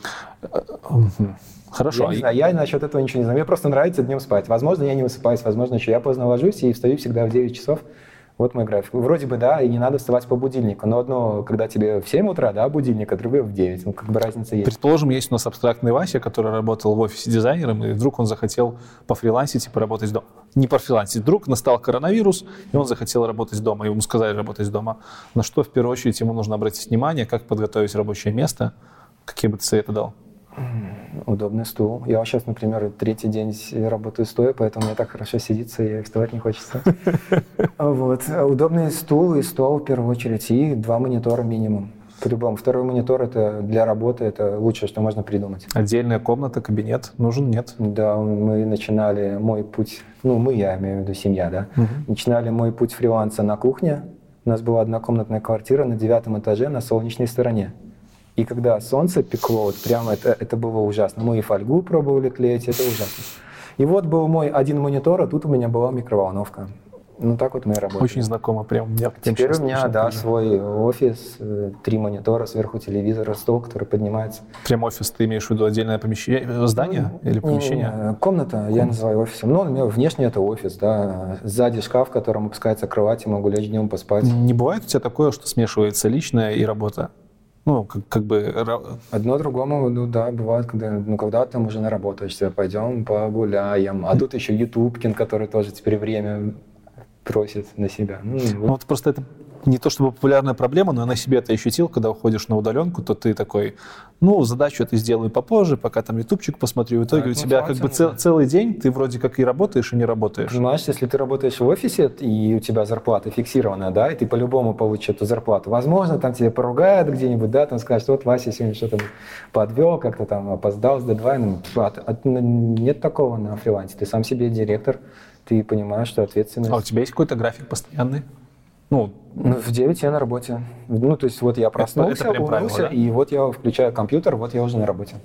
Хорошо. Я не знаю, я насчет этого ничего не знаю. Мне просто нравится днем спать. Возможно, я не высыпаюсь, возможно, еще я поздно ложусь и встаю всегда в 9 часов. Вот мой график. Вроде бы, да, и не надо вставать по будильнику, но одно, когда тебе в 7 утра, да, будильник, а другое в 9. Ну, как бы разница есть. Предположим, есть у нас абстрактный Вася, который работал в офисе дизайнером, и вдруг он захотел пофрилансить и поработать дома. Не пофрилансить, вдруг настал коронавирус, и он захотел работать дома, ему сказали работать дома. На что, в первую очередь, ему нужно обратить внимание, как подготовить рабочее место, какие бы ты советы дал? Удобный стул. Я сейчас, например, третий день работаю стоя, поэтому мне так хорошо сидится, и вставать не хочется. Вот. Удобный стул и стол в первую очередь, и два монитора минимум. По-любому. Второй монитор это для работы, это лучшее, что можно придумать. Отдельная комната, кабинет нужен, нет? Да, мы начинали мой путь, ну мы, я имею в виду семья, да, угу. начинали мой путь фриланса на кухне. У нас была однокомнатная квартира на девятом этаже на солнечной стороне. И когда солнце пекло, вот прямо это, это было ужасно. Мы и фольгу пробовали клеить, это ужасно. И вот был мой один монитор, а тут у меня была микроволновка. Ну, так вот мы и работаем. Очень знакомо, прям. Я Теперь у меня, да, свой офис, э, три монитора, сверху телевизор, стол, который поднимается. Прям офис, ты имеешь в виду отдельное помещение, э, здание ну, или помещение? Не, не, комната, Комната, я называю офисом. Ну, у меня внешне это офис, да. Сзади шкаф, в котором опускается кровать, и могу лечь днем поспать. Не бывает у тебя такое, что смешивается личное и работа? Ну, как, как бы... Одно другому, ну да, бывает, когда, ну, когда там уже наработаешься, пойдем погуляем. А тут еще Ютубкин, который тоже теперь время просит на себя. Ну, вот. ну вот просто это не то чтобы популярная проблема, но я на себе это ощутил, когда уходишь на удаленку, то ты такой, ну, задачу это сделаю попозже, пока там ютубчик посмотрю. В итоге да, у тебя как бы цел, целый день ты вроде как и работаешь, и не работаешь. Понимаешь, если ты работаешь в офисе, и у тебя зарплата фиксированная, да, и ты по-любому получишь эту зарплату, возможно, там тебе поругают где-нибудь, да, там скажут, вот Вася сегодня что-то подвел, как-то там опоздал с дедлайном. Нет такого на фрилансе. Ты сам себе директор, ты понимаешь, что ответственность... А у тебя есть какой-то график постоянный? Ну, ну, в 9 я на работе. Ну, то есть вот я проснулся, это, это умылся, да? и вот я включаю компьютер, вот я уже на работе.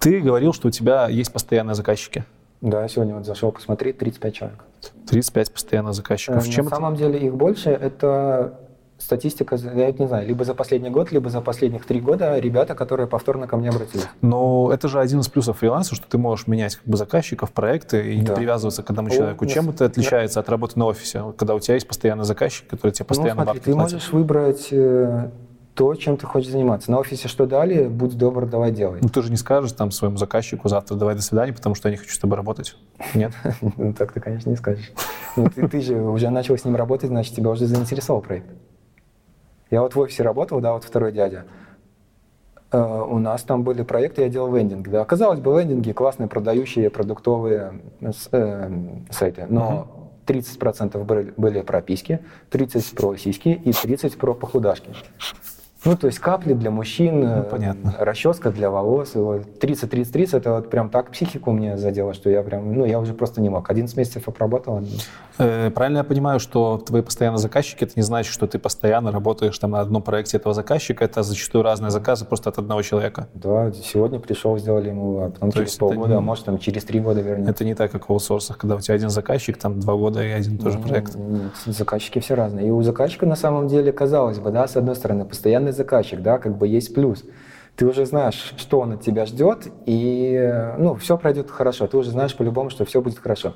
Ты говорил, что у тебя есть постоянные заказчики. Да, сегодня вот зашел посмотреть, 35 человек. 35 постоянных заказчиков. Э, Чем на это? самом деле их больше, это статистика, я не знаю, либо за последний год, либо за последних три года ребята, которые повторно ко мне обратились. Но это же один из плюсов фриланса, что ты можешь менять как бы заказчиков, проекты и да. не привязываться к одному человеку. Чем это отличается да. от работы на офисе, когда у тебя есть постоянный заказчик, который тебе ну, постоянно ну, смотри, ты платит? можешь выбрать э, то, чем ты хочешь заниматься. На офисе что дали, будь добр, давай делай. Ну, ты же не скажешь там своему заказчику завтра давай до свидания, потому что я не хочу с тобой работать. Нет? Ну, так ты, конечно, не скажешь. Ну, ты же уже начал с ним работать, значит, тебя уже заинтересовал проект. Я вот в офисе работал, да, вот второй дядя. Uh, у нас там были проекты, я делал вендинг. Да. Казалось бы, вендинги классные, продающие продуктовые э, сайты. Но uh-huh. 30% были, были про письки, 30% про сиськи и 30% про похудашки. Ну, то есть капли для мужчин, ну, понятно. расческа для волос. 30-30-30, это вот прям так психику мне задело, что я прям, ну, я уже просто не мог. 11 месяцев обработал. Э, правильно я понимаю, что твои постоянные заказчики, это не значит, что ты постоянно работаешь там на одном проекте этого заказчика, это зачастую разные заказы просто от одного человека? Да, сегодня пришел, сделали ему, а потом то через полгода, не, а может там через три года вернее. Это не так, как в аутсорсах, когда у тебя один заказчик, там два года и один тоже ну, проект. Нет, заказчики все разные. И у заказчика на самом деле, казалось бы, да, с одной стороны, постоянный постоянный заказчик, да, как бы есть плюс. Ты уже знаешь, что он от тебя ждет, и ну, все пройдет хорошо. Ты уже знаешь по-любому, что все будет хорошо.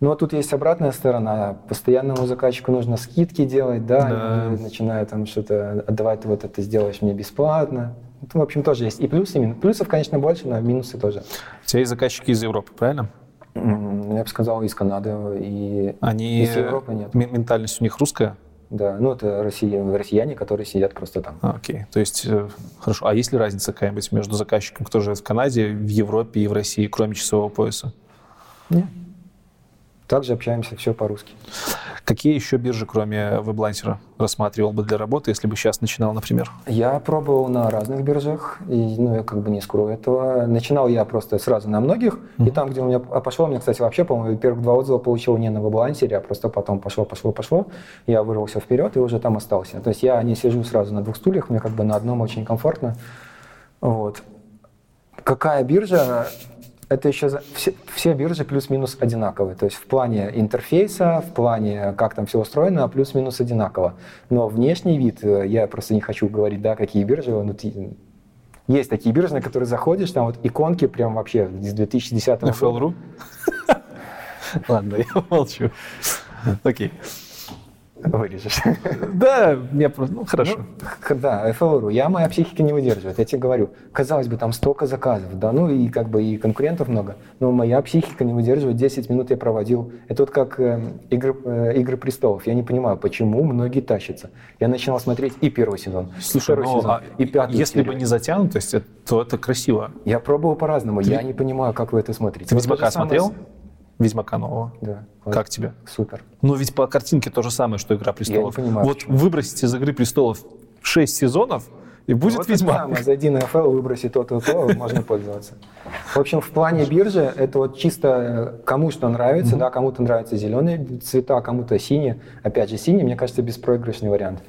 Но тут есть обратная сторона. Постоянному заказчику нужно скидки делать, да, да. начинают там что-то отдавать, вот это сделаешь мне бесплатно. Это, в общем, тоже есть и плюсы, и минусы. Плюсов, конечно, больше, но минусы тоже. У тебя есть заказчики из Европы, правильно? Я бы сказал, из Канады и Они, из Европы нет. Ментальность у них русская? Да, ну это россияне, россияне, которые сидят просто там. А, окей, то есть, э, хорошо. А есть ли разница какая-нибудь между заказчиком, кто живет в Канаде, в Европе и в России, кроме часового пояса? Нет. Также общаемся все по-русски. Какие еще биржи, кроме веблансера, рассматривал бы для работы, если бы сейчас начинал, например? Я пробовал на разных биржах, и ну, я как бы не скрою этого. Начинал я просто сразу на многих, mm-hmm. и там, где у меня а пошло, мне, кстати, вообще, по-моему, первых два отзыва получил не на веблансере, а просто потом пошло, пошло, пошло. Я вырвался вперед и уже там остался. То есть я не сижу сразу на двух стульях, мне как бы на одном очень комфортно. Вот. Какая биржа? Это еще все, все биржи плюс-минус одинаковые. То есть в плане интерфейса, в плане как там все устроено, плюс-минус одинаково. Но внешний вид, э, я просто не хочу говорить, да, какие биржи, ну, есть такие биржи, на которые заходишь, там вот иконки прям вообще с 2010 года. FL.ru? Ладно, я молчу. Окей. Вырежешь. Да, мне просто, ну хорошо. Ну, да, FLRU. Я, моя психика не выдерживает, я тебе говорю. Казалось бы, там столько заказов, да, ну и как бы и конкурентов много, но моя психика не выдерживает, 10 минут я проводил. Это вот как э, игры, э, «Игры престолов». Я не понимаю, почему многие тащатся. Я начинал смотреть и первый сезон, Слушай, и второй ну, сезон, а и пятый. Если серию. бы не затянутость, то это красиво. Я пробовал по-разному, я не понимаю, как вы это смотрите. Ты «Ведьмака» смотрел? Ведьмака нового. Да. Как тебе? Супер. Ну ведь по картинке то же самое, что Игра престолов. Я не понимаю. Вот почему. выбросите из Игры престолов 6 сезонов, и будет вот Ведьмак. Самое. Зайди на FL, выброси то-то, то, можно пользоваться. В общем, в плане биржи это вот чисто э, кому что нравится, mm-hmm. да, кому-то нравятся зеленые цвета, кому-то синие. Опять же, синий, мне кажется, беспроигрышный вариант.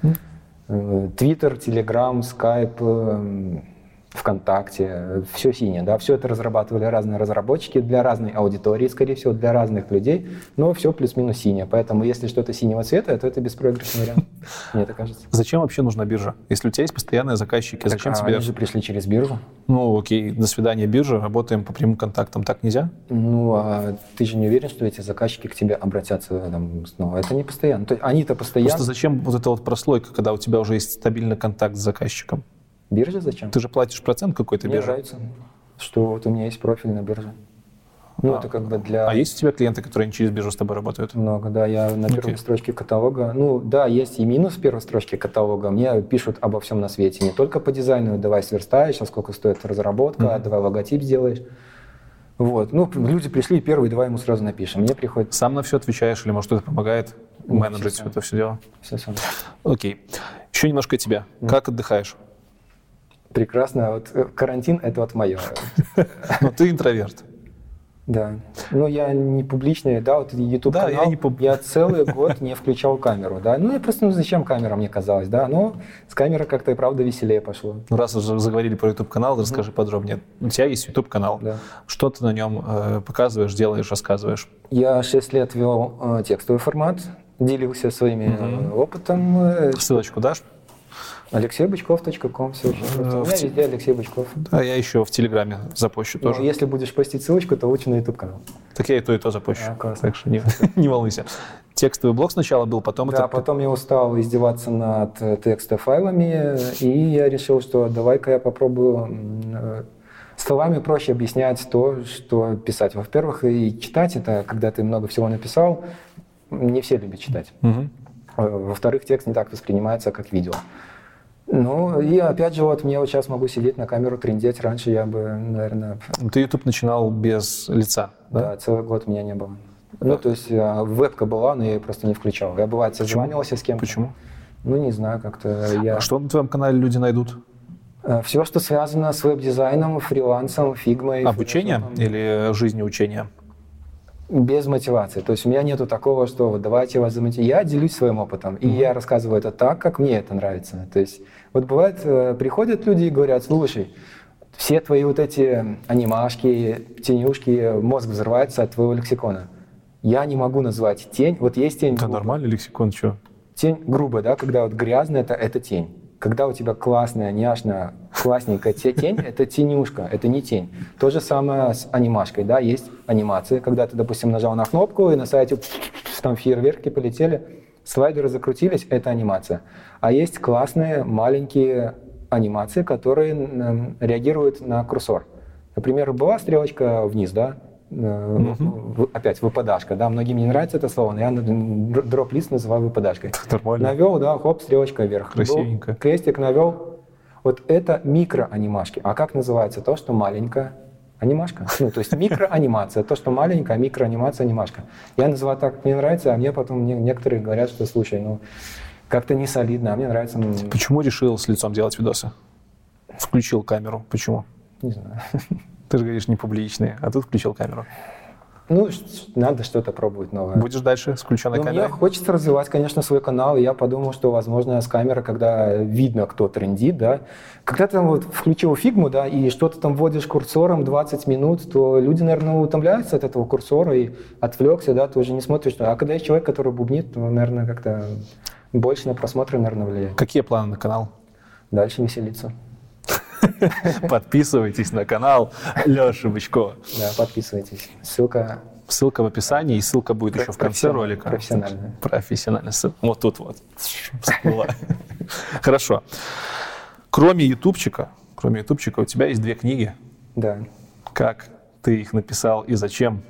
Твиттер, Телеграм, Скайп, ВКонтакте, все синее, да, все это разрабатывали разные разработчики для разной аудитории, скорее всего, для разных людей, но все плюс-минус синее, поэтому если что-то синего цвета, то это беспроигрышный вариант, мне это кажется. Зачем вообще нужна биржа? Если у тебя есть постоянные заказчики, так, зачем а тебе... они же пришли через биржу. Ну, окей, до свидания, биржа, работаем по прямым контактам, так нельзя? Ну, а ты же не уверен, что эти заказчики к тебе обратятся там, снова? Это не постоянно. То есть они-то постоянно... Просто зачем вот эта вот прослойка, когда у тебя уже есть стабильный контакт с заказчиком? Биржа зачем? Ты же платишь процент какой-то бирже. Мне нравится, что вот у меня есть профиль на бирже. Ну, А. это как бы для... А есть у тебя клиенты, которые не через биржу с тобой работают? Много, да. Я на первой строчке каталога. Ну, да, есть и минус первой строчке каталога. Мне пишут обо всем на свете. Не только по дизайну. Давай сверстаешь, а сколько стоит разработка, Мгм. давай логотип сделаешь. Вот. Ну, люди пришли первые, давай ему сразу напишем. Мне приходит Сам на все отвечаешь или, может, кто-то помогает менеджить всё все это все дело? все сам. Окей. Еще немножко о тебе. Как отдыхаешь? Прекрасно. Вот э, карантин — это вот мое. Ну, ты интроверт. Да. Ну, я не публичный, да, вот YouTube Да, канал. я не пуб- Я целый год не включал камеру, да. Ну, я просто, ну, зачем камера, мне казалось, да. Но с камерой как-то и правда веселее пошло. Ну, раз уже заговорили про YouTube-канал, расскажи подробнее. У тебя есть YouTube-канал. Да. Что ты на нем э, показываешь, делаешь, рассказываешь? Я 6 лет вел э, текстовый формат, делился своими э, опытом. э, Ссылочку дашь? алексейбычков.ком, все очень просто. У меня в везде Алексей Бычков. Да, я еще в Телеграме запущу Но тоже. если будешь постить ссылочку, то лучше на YouTube канал. Так я и то, и то запущу. А, классно. так что не, не волнуйся. Текстовый блок сначала был, потом Да, это... потом я устал издеваться над э, текстофайлами, и я решил, что давай-ка я попробую э, словами проще объяснять то, что писать. Во-первых, и читать это, когда ты много всего написал, не все любят читать. Э, Во-вторых, текст не так воспринимается, как видео. Ну, и опять же, вот мне вот сейчас могу сидеть на камеру, трендеть. Раньше я бы, наверное, Ты YouTube начинал без лица, да? да, целый год меня не было. Ну, то есть э, вебка была, но я ее просто не включал. Я, бывает, созванивался с кем-то. Почему? Ну, не знаю, как-то я... А что на твоем канале люди найдут? Все, что связано с веб-дизайном, фрилансом, фигмой. Обучение фотошопом. или жизнеучение? Без мотивации. То есть у меня нету такого, что вот давайте вас замотивируем. Я делюсь своим опытом, и я рассказываю это так, как мне это нравится. То есть вот бывает, э, приходят люди и говорят, слушай, все твои вот эти анимашки, тенюшки, мозг взрывается от твоего лексикона. Я не могу назвать тень. Вот есть тень. Да грубо. нормальный лексикон, что? Тень грубо, да, когда вот грязно, это, это тень. Когда у тебя классная, няшная, классненькая те- тень, это тенюшка, это не тень. То же самое с анимашкой, да, есть анимации, когда ты, допустим, нажал на кнопку, и на сайте там фейерверки полетели, слайдеры закрутились, это анимация. А есть классные маленькие анимации, которые реагируют на курсор. Например, была стрелочка вниз, да, в- опять выпадашка, да, многим не нравится это слово, но я дроп-лист называю выпадашкой. Нормально. Навел, да, хоп, стрелочка вверх. Красивенько. Был, крестик навел. Вот это микроанимашки. А как называется то, что маленькая анимашка? Ну, то есть микроанимация. То, что маленькая, микроанимация, анимашка. Я называю так, мне нравится, а мне потом не- некоторые говорят, что, слушай, ну, как-то не солидно, а мне нравится, Почему решил с лицом делать видосы? Включил камеру. Почему? не знаю. Ты же говоришь, не публичные, а тут включил камеру. Ну, надо что-то пробовать новое. Будешь дальше с включенной Ну, мне камерой? хочется развивать, конечно, свой канал, и я подумал, что, возможно, с камеры, когда видно, кто трендит, да, когда ты там вот включил фигму, да, и что-то там вводишь курсором 20 минут, то люди, наверное, утомляются от этого курсора и отвлекся, да, ты уже не смотришь. А когда есть человек, который бубнит, то, наверное, как-то больше на просмотры, наверное, влияет. Какие планы на канал? Дальше веселиться. Подписывайтесь на канал Леши Бычкова. Да, подписывайтесь. Ссылка Ссылка в описании, и ссылка будет еще в конце Профессионально- ролика. профессиональная. Профессионально. ссылка. Вот тут вот. Хорошо. Кроме ютубчика, кроме ютубчика, у тебя есть две книги. Да. Как ты их написал и зачем?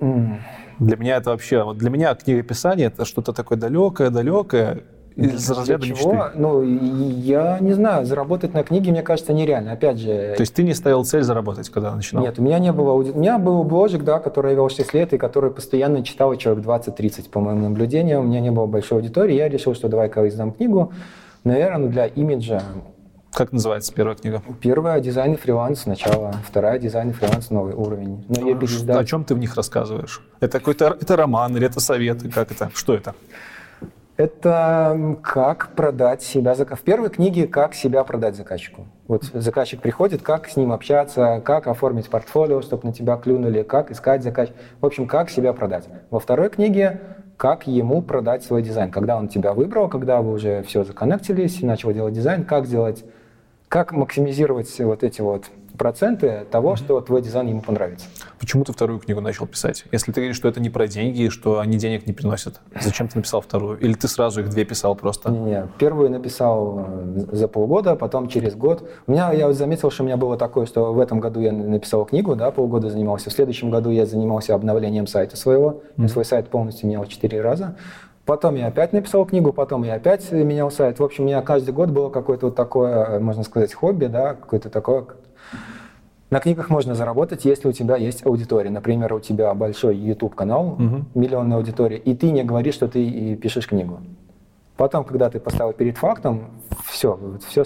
Для меня это вообще, вот для меня книгописание это что-то такое далекое, далекое из Для разряда чего? мечты. Ну, я не знаю, заработать на книге, мне кажется, нереально. Опять же, То есть ты не ставил цель заработать, когда начинал? Нет, у меня не было. У меня был бложик, да, который я вел 6 лет, и который постоянно читал человек 20-30, по моим наблюдениям. У меня не было большой аудитории. Я решил, что давай-ка издам книгу. Наверное, для имиджа. Как называется первая книга? Первая дизайн и фриланс сначала, вторая дизайн и фриланс новый уровень. Но я О переиздал. чем ты в них рассказываешь? Это какой-то это роман или это советы? Как это? Что это? Это как продать себя. В первой книге «Как себя продать заказчику». Вот заказчик приходит, как с ним общаться, как оформить портфолио, чтобы на тебя клюнули, как искать заказчика. В общем, как себя продать. Во второй книге как ему продать свой дизайн. Когда он тебя выбрал, когда вы уже все законнектились, начал делать дизайн, как сделать, как максимизировать вот эти вот проценты того, mm-hmm. что твой дизайн ему понравится. Почему ты вторую книгу начал писать? Если ты говоришь, что это не про деньги, что они денег не приносят, зачем ты написал вторую? Или ты сразу их две писал просто? Не-не, первую написал э, за полгода, потом через год. У меня, я заметил, что у меня было такое, что в этом году я написал книгу, да, полгода занимался. В следующем году я занимался обновлением сайта своего. Mm-hmm. Свой сайт полностью менял четыре раза. Потом я опять написал книгу, потом я опять менял сайт. В общем, у меня каждый год было какое-то вот такое, можно сказать, хобби, да, какое-то такое. На книгах можно заработать, если у тебя есть аудитория. Например, у тебя большой YouTube-канал, угу. миллионная аудитория, и ты не говоришь, что ты пишешь книгу. Потом, когда ты поставил перед фактом, все, все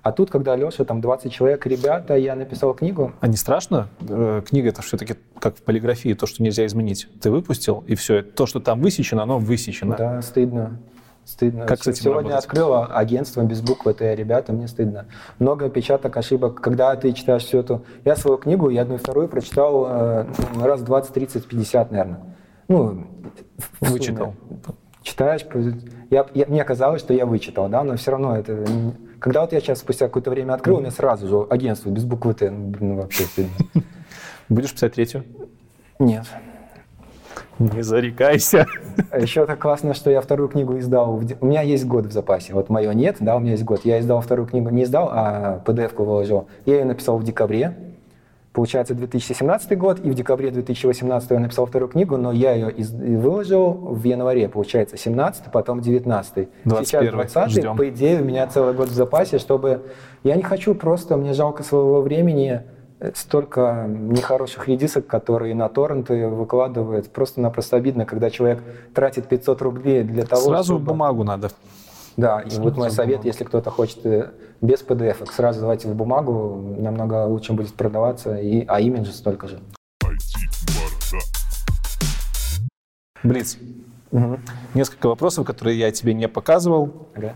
а тут, когда Леша, там 20 человек, ребята, я написал книгу. А не страшно? Э, книга это все-таки как в полиграфии, то, что нельзя изменить. Ты выпустил, и все. То, что там высечено, оно высечено. Да, стыдно. Стыдно. Как с этим Сегодня работать? открыла агентство без буквы Т, ребята, мне стыдно. Много опечаток, ошибок. Когда ты читаешь всю эту... Я свою книгу, я одну и вторую прочитал э, раз 20, 30, 50, наверное. Ну, Вычитал. Читаешь, я, я, мне казалось, что я вычитал, да, но все равно это когда вот я сейчас спустя какое-то время открыл, у меня сразу же агентство без буквы Т, ну, ну, вообще стыдно. Будешь писать третью? Нет. Не зарекайся. А еще так классно, что я вторую книгу издал. У меня есть год в запасе. Вот мое нет, да, у меня есть год. Я издал вторую книгу, не издал, а PDF-ку выложил. Я ее написал в декабре получается, 2017 год, и в декабре 2018 я написал вторую книгу, но я ее из- выложил в январе, получается, 17 потом 19 Сейчас 20 Ждем. по идее, у меня целый год в запасе, чтобы... Я не хочу просто, мне жалко своего времени, столько нехороших редисок, которые на торренты выкладывают. Просто-напросто обидно, когда человек тратит 500 рублей для того, Сразу чтобы... бумагу надо. Да, и вот мой совет, если кто-то хочет э, без PDF, сразу давайте в бумагу, намного лучше будет продаваться, и, а имидж столько же. Блиц. Угу. Несколько вопросов, которые я тебе не показывал, ага.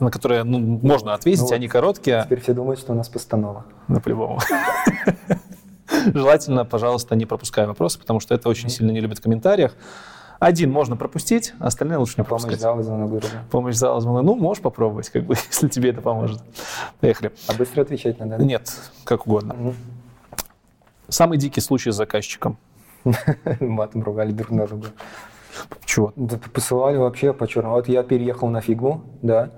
На которые ну, можно ответить, ну, они короткие. Теперь все думают, что у нас постанова. На по-любому. Желательно, пожалуйста, не пропускай вопросы, потому что это очень сильно не любят в комментариях. Один можно пропустить, остальные лучше не пропускать. Помощь зала звонок города. Помощь зала звонок. Ну, можешь попробовать, как бы, если тебе это поможет. Поехали. А быстро отвечать надо? Нет, как угодно. Угу. Самый дикий случай с заказчиком. Матом ругали друг на друга. Чего? Да, посылали вообще по черному. Вот я переехал на фигму, да.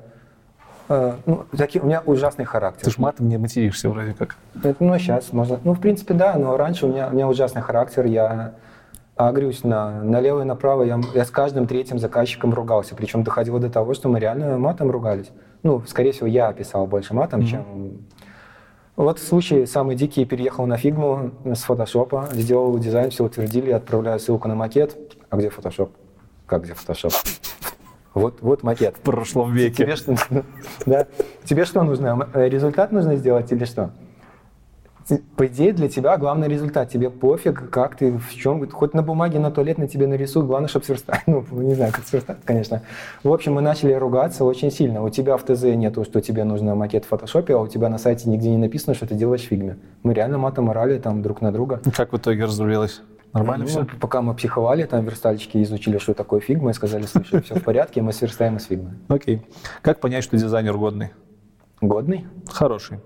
Uh, ну, такие, у меня ужасный характер. Ты ж матом не материшься вроде как. Это, ну, сейчас можно. Ну, в принципе, да, но раньше у меня, у меня ужасный характер. Я агрюсь на, налево и направо. Я, я с каждым третьим заказчиком ругался. Причем доходило до того, что мы реально матом ругались. Ну, скорее всего, я писал больше матом, mm-hmm. чем... Вот случай самый дикий. Переехал на фигму с фотошопа, сделал дизайн, все утвердили, отправляю ссылку на макет. А где фотошоп? Как где фотошоп? Вот, вот макет. В прошлом веке. Тебе что, да? Тебе что нужно? Результат нужно сделать или что? по идее, для тебя главный результат. Тебе пофиг, как ты, в чем, хоть на бумаге, на туалет на тебе нарисуют, главное, чтобы сверстать. Ну, не знаю, как сверстать, конечно. В общем, мы начали ругаться очень сильно. У тебя в ТЗ нету, что тебе нужно макет в фотошопе, а у тебя на сайте нигде не написано, что ты делаешь в фигме. Мы реально матом орали там друг на друга. Как в итоге разрулилось? Нормально ну, все? Пока мы психовали, там верстальщики изучили, что такое фигма, и сказали, слушай, все в порядке, мы сверстаем из фигмы. Окей. Как понять, что дизайнер годный? Годный? Хороший.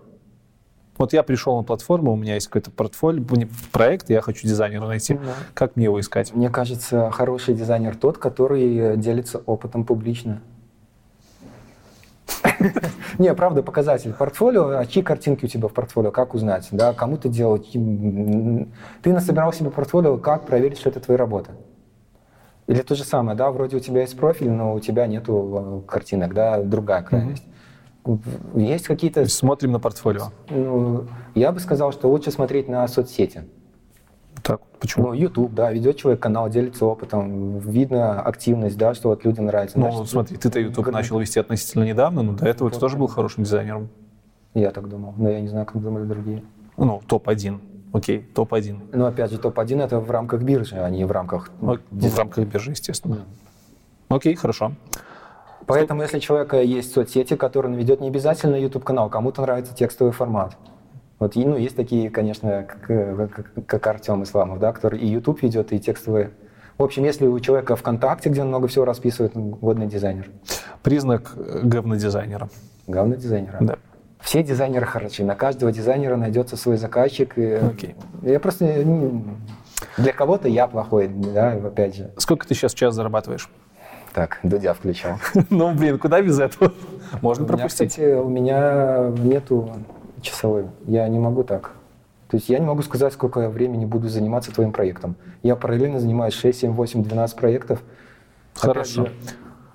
Вот я пришел на платформу, у меня есть какой-то портфолио, проект, я хочу дизайнера найти. Да. Как мне его искать? Мне кажется, хороший дизайнер тот, который делится опытом публично. Не, правда, показатель. Портфолио, а чьи картинки у тебя в портфолио, как узнать? Да, кому ты делал? Ты насобирал себе портфолио, как проверить, что это твоя работа? Или то же самое, да, вроде у тебя есть профиль, но у тебя нету э, картинок, да, другая крайность. Есть какие-то... Смотрим на портфолио. Ну, я бы сказал, что лучше смотреть на соцсети. Так, почему? Ну, YouTube, да, ведет человек канал, делится опытом, видно активность, да, что вот людям нравится. Ну, да, смотри, ты-то YouTube как... начал вести относительно недавно, но до этого вот, ты тоже был хорошим дизайнером. Я так думал, но я не знаю, как думали другие. Ну, топ-1. Окей, топ-1. Ну, опять же, топ-1 это в рамках биржи, а не в рамках... Ну, в рамках биржи, естественно. Да. Окей, хорошо. Поэтому, если у человека есть соцсети, которые он ведет, не обязательно YouTube-канал, кому-то нравится текстовый формат. Вот, ну, есть такие, конечно, как, как, как Артем Исламов, да, который и YouTube ведет, и текстовые. В общем, если у человека ВКонтакте, где он много всего расписывает, годный дизайнер. Признак говнодизайнера. Говнодизайнера? Да. все дизайнеры хороши, на каждого дизайнера найдется свой заказчик. И Окей. Я просто... ну, Для кого-то я плохой, да, опять же. Сколько ты сейчас в час зарабатываешь? Так, Дудя включал. Ну, блин, куда без этого? Можно У меня, пропустить. кстати, у меня нету часовой. Я не могу так. То есть я не могу сказать, сколько я времени буду заниматься твоим проектом. Я параллельно занимаюсь 6, 7, 8, 12 проектов. Опять Хорошо. же,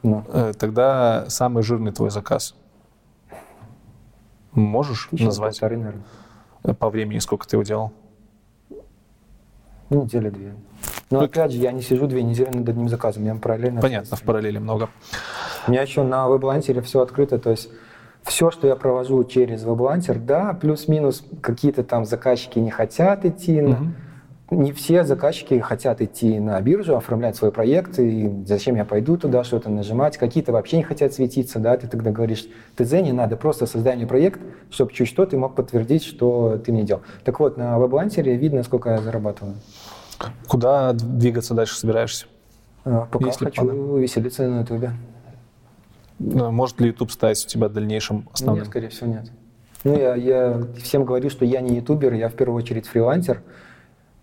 ну, Э, Тогда самый жирный твой заказ. Можешь тысяча назвать полторы, наверное. э, по времени, сколько ты его делал? Ну, недели две. Но Ну, опять же, я не сижу две недели над одним заказом. Я параллельно... Понятно, в параллели много. У меня еще на веб-лантере все открыто, то есть все, что я провожу через веб-лантер, да, плюс-минус какие-то там заказчики не хотят идти, на- не все заказчики хотят идти на биржу, оформлять свой проект, и зачем я пойду туда что-то нажимать, какие-то вообще не хотят светиться, да, ты тогда говоришь, ТЗ не надо, просто создай мне проект, чтобы чуть что ты мог подтвердить, что ты мне делал. Так вот, на веб-лантере видно, сколько я зарабатываю. Куда двигаться дальше собираешься? А, Пока Есть ли хочу планы? веселиться на ютубе. Э, Может ли YouTube стать у тебя дальнейшим основным? Нет, скорее всего, нет. Ну, я, я всем говорю, что я не ютубер, я в первую очередь фрилансер.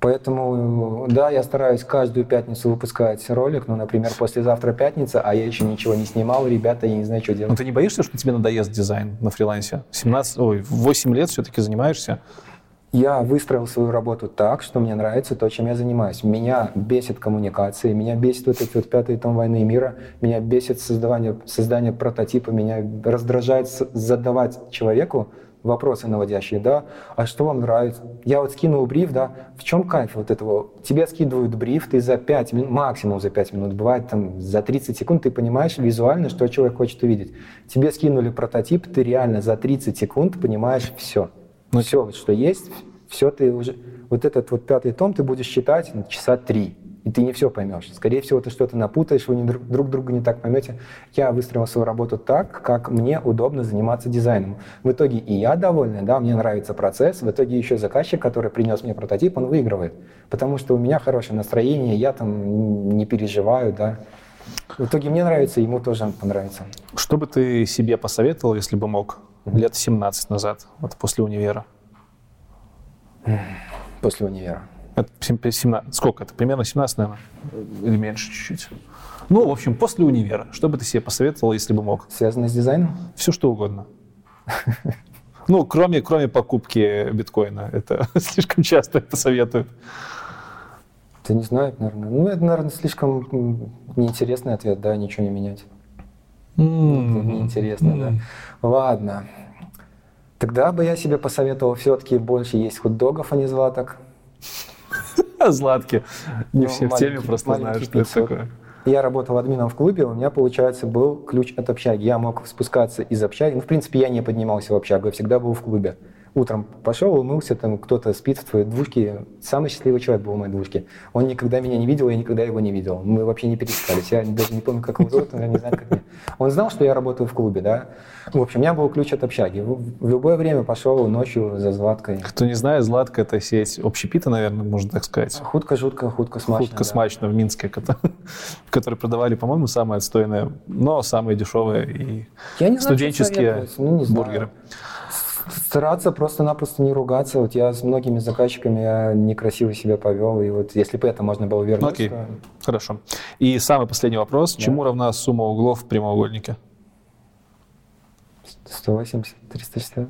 Поэтому, да, я стараюсь каждую пятницу выпускать ролик, ну, например, послезавтра пятница, а я еще ничего не снимал, ребята, я не знаю, что Но делать. ты не боишься, что тебе надоест дизайн на фрилансе? 17, ой, 8 лет все-таки занимаешься. Я выстроил свою работу так, что мне нравится то, чем я занимаюсь. Меня бесит коммуникации, меня бесит вот этот вот пятый том «Войны и мира», меня бесит создавание, создание прототипа, меня раздражает задавать человеку вопросы наводящие, да, а что вам нравится? Я вот скинул бриф, да, в чем кайф вот этого? Тебе скидывают бриф, ты за 5 минут, максимум за 5 минут, бывает там за 30 секунд, ты понимаешь визуально, что человек хочет увидеть. Тебе скинули прототип, ты реально за 30 секунд понимаешь все. Ну, все, вот что есть, все ты уже... Вот этот вот пятый том ты будешь читать часа три, и ты не все поймешь. Скорее всего, ты что-то напутаешь, вы не друг, друг друга не так поймете. Я выстроил свою работу так, как мне удобно заниматься дизайном. В итоге и я довольный, да, мне нравится процесс, в итоге еще заказчик, который принес мне прототип, он выигрывает. Потому что у меня хорошее настроение, я там не переживаю, да. В итоге мне нравится, ему тоже понравится. Что бы ты себе посоветовал, если бы мог, лет 17 назад, вот после универа? После универа. Это сем- 17, сколько это? Примерно 17, наверное? Или меньше чуть-чуть? Ну, в общем, после универа. Что бы ты себе посоветовал, если бы мог? Связано с дизайном? Все что угодно. Ну, кроме, кроме покупки биткоина. Это слишком часто это советуют. Да не знаю, наверное. Ну, это, наверное, слишком неинтересный ответ, да, ничего не менять. Это неинтересно, да. Ладно. Тогда бы я себе посоветовал все-таки больше есть хот-догов, а не златок. Златки. Не Ну, все в теме просто знают, что это 500. такое. Я работал админом в клубе, у меня, получается, был ключ от общаги. Я мог спускаться из общаги. Ну, в принципе, я не поднимался в общагу, я всегда был в клубе. Утром пошел, умылся, там кто-то спит в твоей двушке. Самый счастливый человек был в моей двушке. Он никогда меня не видел, я никогда его не видел. Мы вообще не пересекались. Я даже не помню, как его зовут, я не знаю, как меня. Он знал, что я работаю в клубе, да. В общем, у меня был ключ от общаги. В в любое время пошел ночью за Златкой. Кто не знает, Златка — это сеть общепита, наверное, можно так сказать. Худко, жутко, худко, смачно. Худко да. смачно в Минске, кото- которые продавали, по-моему, самые отстойные, но самые дешевые и Я не знаю, что студенческие. Ну, бургеры. Стараться просто-напросто не ругаться. Вот я с многими заказчиками я некрасиво себя повел, и вот если бы это можно было вернуть, Ну, окей. то Хорошо. И самый последний вопрос. Да. Чему равна сумма углов в прямоугольнике? 180, 360.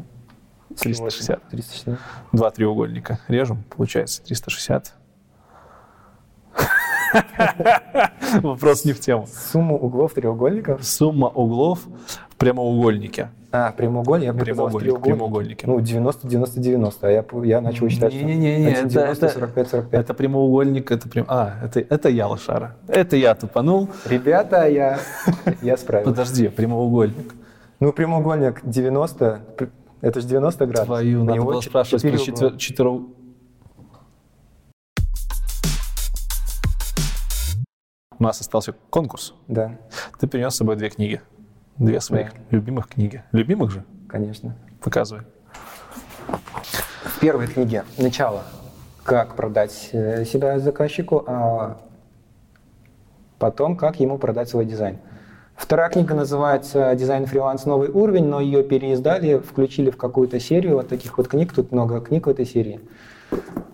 360. 360. Два треугольника. Режем, получается 360. Вопрос не в тему. Сумму углов треугольников. Сумма углов в прямоугольнике. А, прямоугольник, я мне казалось, Прямоугольник, прямоугольники. Ну, 90, 90, 90. А я, я начал считать, Не-не-не, один это- 90, это- 45, 45. Это прямоугольник, это прям... А, это, это я лошара. Это я тупанул. Ребята, я, я справился. Подожди, прямоугольник. Ну, прямоугольник 90, п- это же 90 градусов. Твою, надо было спрашивать про угла. четвер- четыро- У нас остался конкурс. Да, Ты принес с собой две книги. Две своих Да. любимых книги. Любимых же? конечно. Показывай. В первой книге начало, как продать э, себя заказчику, а потом, как ему продать свой дизайн. Вторая книга называется «Дизайн фриланс. Новый уровень», но ее переиздали, включили в какую-то серию вот таких вот книг. Тут много книг в этой серии.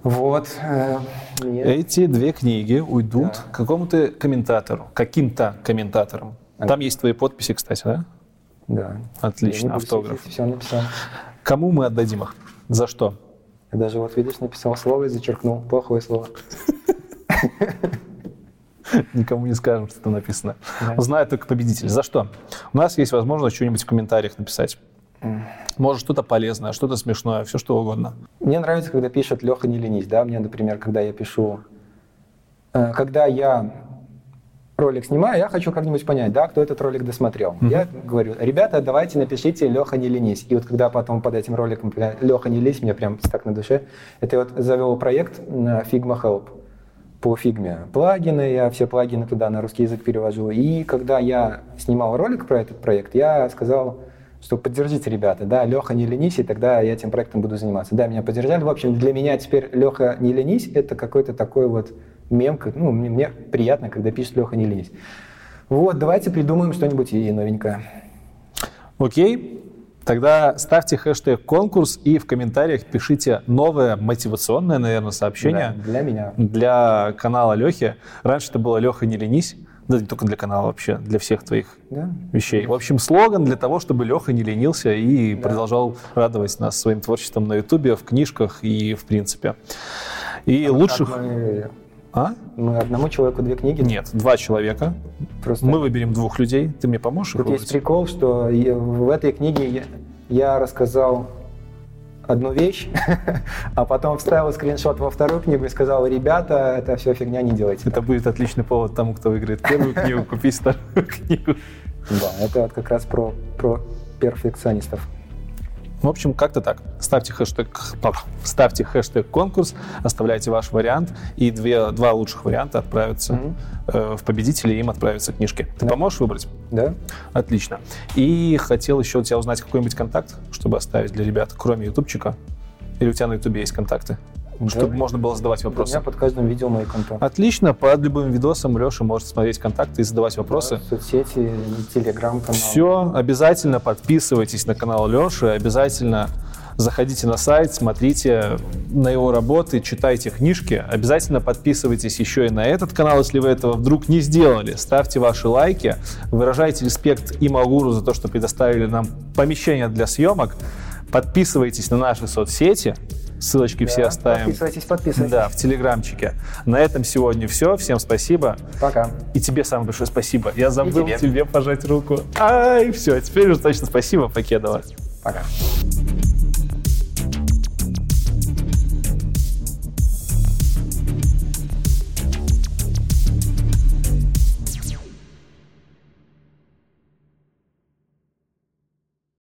Вот. Э, Эти две книги уйдут да. какому-то комментатору, каким-то комментаторам. А. Там есть твои подписи, кстати, да? Да. Отлично, автограф. Все написал. Кому мы отдадим их? За что? Я даже вот, видишь, написал слово и зачеркнул. Плохое слово. Никому не скажем, что там написано. Да. Знает только победитель. За что? У нас есть возможность что-нибудь в комментариях написать. Может, что-то полезное, что-то смешное, все что угодно. Мне нравится, когда пишет Леха, не ленись. Да? Мне, например, когда я пишу... Э, когда я ролик снимаю, я хочу как-нибудь понять, да, кто этот ролик досмотрел. Mm-hmm. Я говорю, ребята, давайте напишите «Леха, не ленись». И вот когда потом под этим роликом «Леха, не ленись», мне прям так на душе, это я вот завел проект на Figma Help по фигме плагины, я все плагины туда на русский язык перевожу. И когда я снимал ролик про этот проект, я сказал, что поддержите, ребята, да, Леха, не ленись, и тогда я этим проектом буду заниматься. Да, меня поддержали. В общем, для меня теперь Леха, не ленись, это какой-то такой вот мем, ну, мне приятно, когда пишет Леха, не ленись. Вот, давайте придумаем что-нибудь и новенькое. Окей. Тогда ставьте хэштег конкурс и в комментариях пишите новое мотивационное, наверное, сообщение. Да, для меня. Для канала Лехи. Раньше это было «Леха, не ленись». Да, не только для канала вообще, для всех твоих да. вещей. В общем, слоган для того, чтобы Леха не ленился и да. продолжал радовать нас своим творчеством на Ютубе, в книжках и в принципе. И а лучших... Мы... А? Мы одному человеку две книги? Нет, два человека. Просто... Мы выберем двух людей. Ты мне поможешь? Тут есть прикол, что в этой книге я рассказал одну вещь, а потом вставил скриншот во вторую книгу и сказал, ребята, это все фигня, не делайте. Это так. будет отличный повод тому, кто выиграет первую книгу, купить вторую книгу. Да, это вот как раз про, про перфекционистов. В общем, как-то так. Ставьте хэштег, ставьте хэштег конкурс, оставляйте ваш вариант, и две, два лучших варианта отправятся mm-hmm. э, в победители, им отправятся книжки. Ты да. поможешь выбрать? Да. Отлично. И хотел еще у тебя узнать какой-нибудь контакт, чтобы оставить для ребят, кроме ютубчика. Или у тебя на ютубе есть контакты? Да. чтобы можно было задавать вопросы. У меня под каждым видео мои контакты. Отлично, под любым видосом Леша может смотреть контакты и задавать вопросы. Да, соцсети, телеграм-канал. Все, обязательно подписывайтесь на канал Леши, обязательно заходите на сайт, смотрите на его работы, читайте книжки. Обязательно подписывайтесь еще и на этот канал, если вы этого вдруг не сделали. Ставьте ваши лайки, выражайте респект и Магуру за то, что предоставили нам помещение для съемок. Подписывайтесь на наши соцсети, Ссылочки да, все оставим. Подписывайтесь, подписывайтесь. Да, в телеграмчике. На этом сегодня все. Всем спасибо. Пока. И тебе самое большое спасибо. Я забыл тебе. тебе пожать руку. Ай, все, теперь уже точно спасибо, Покедова. Пока.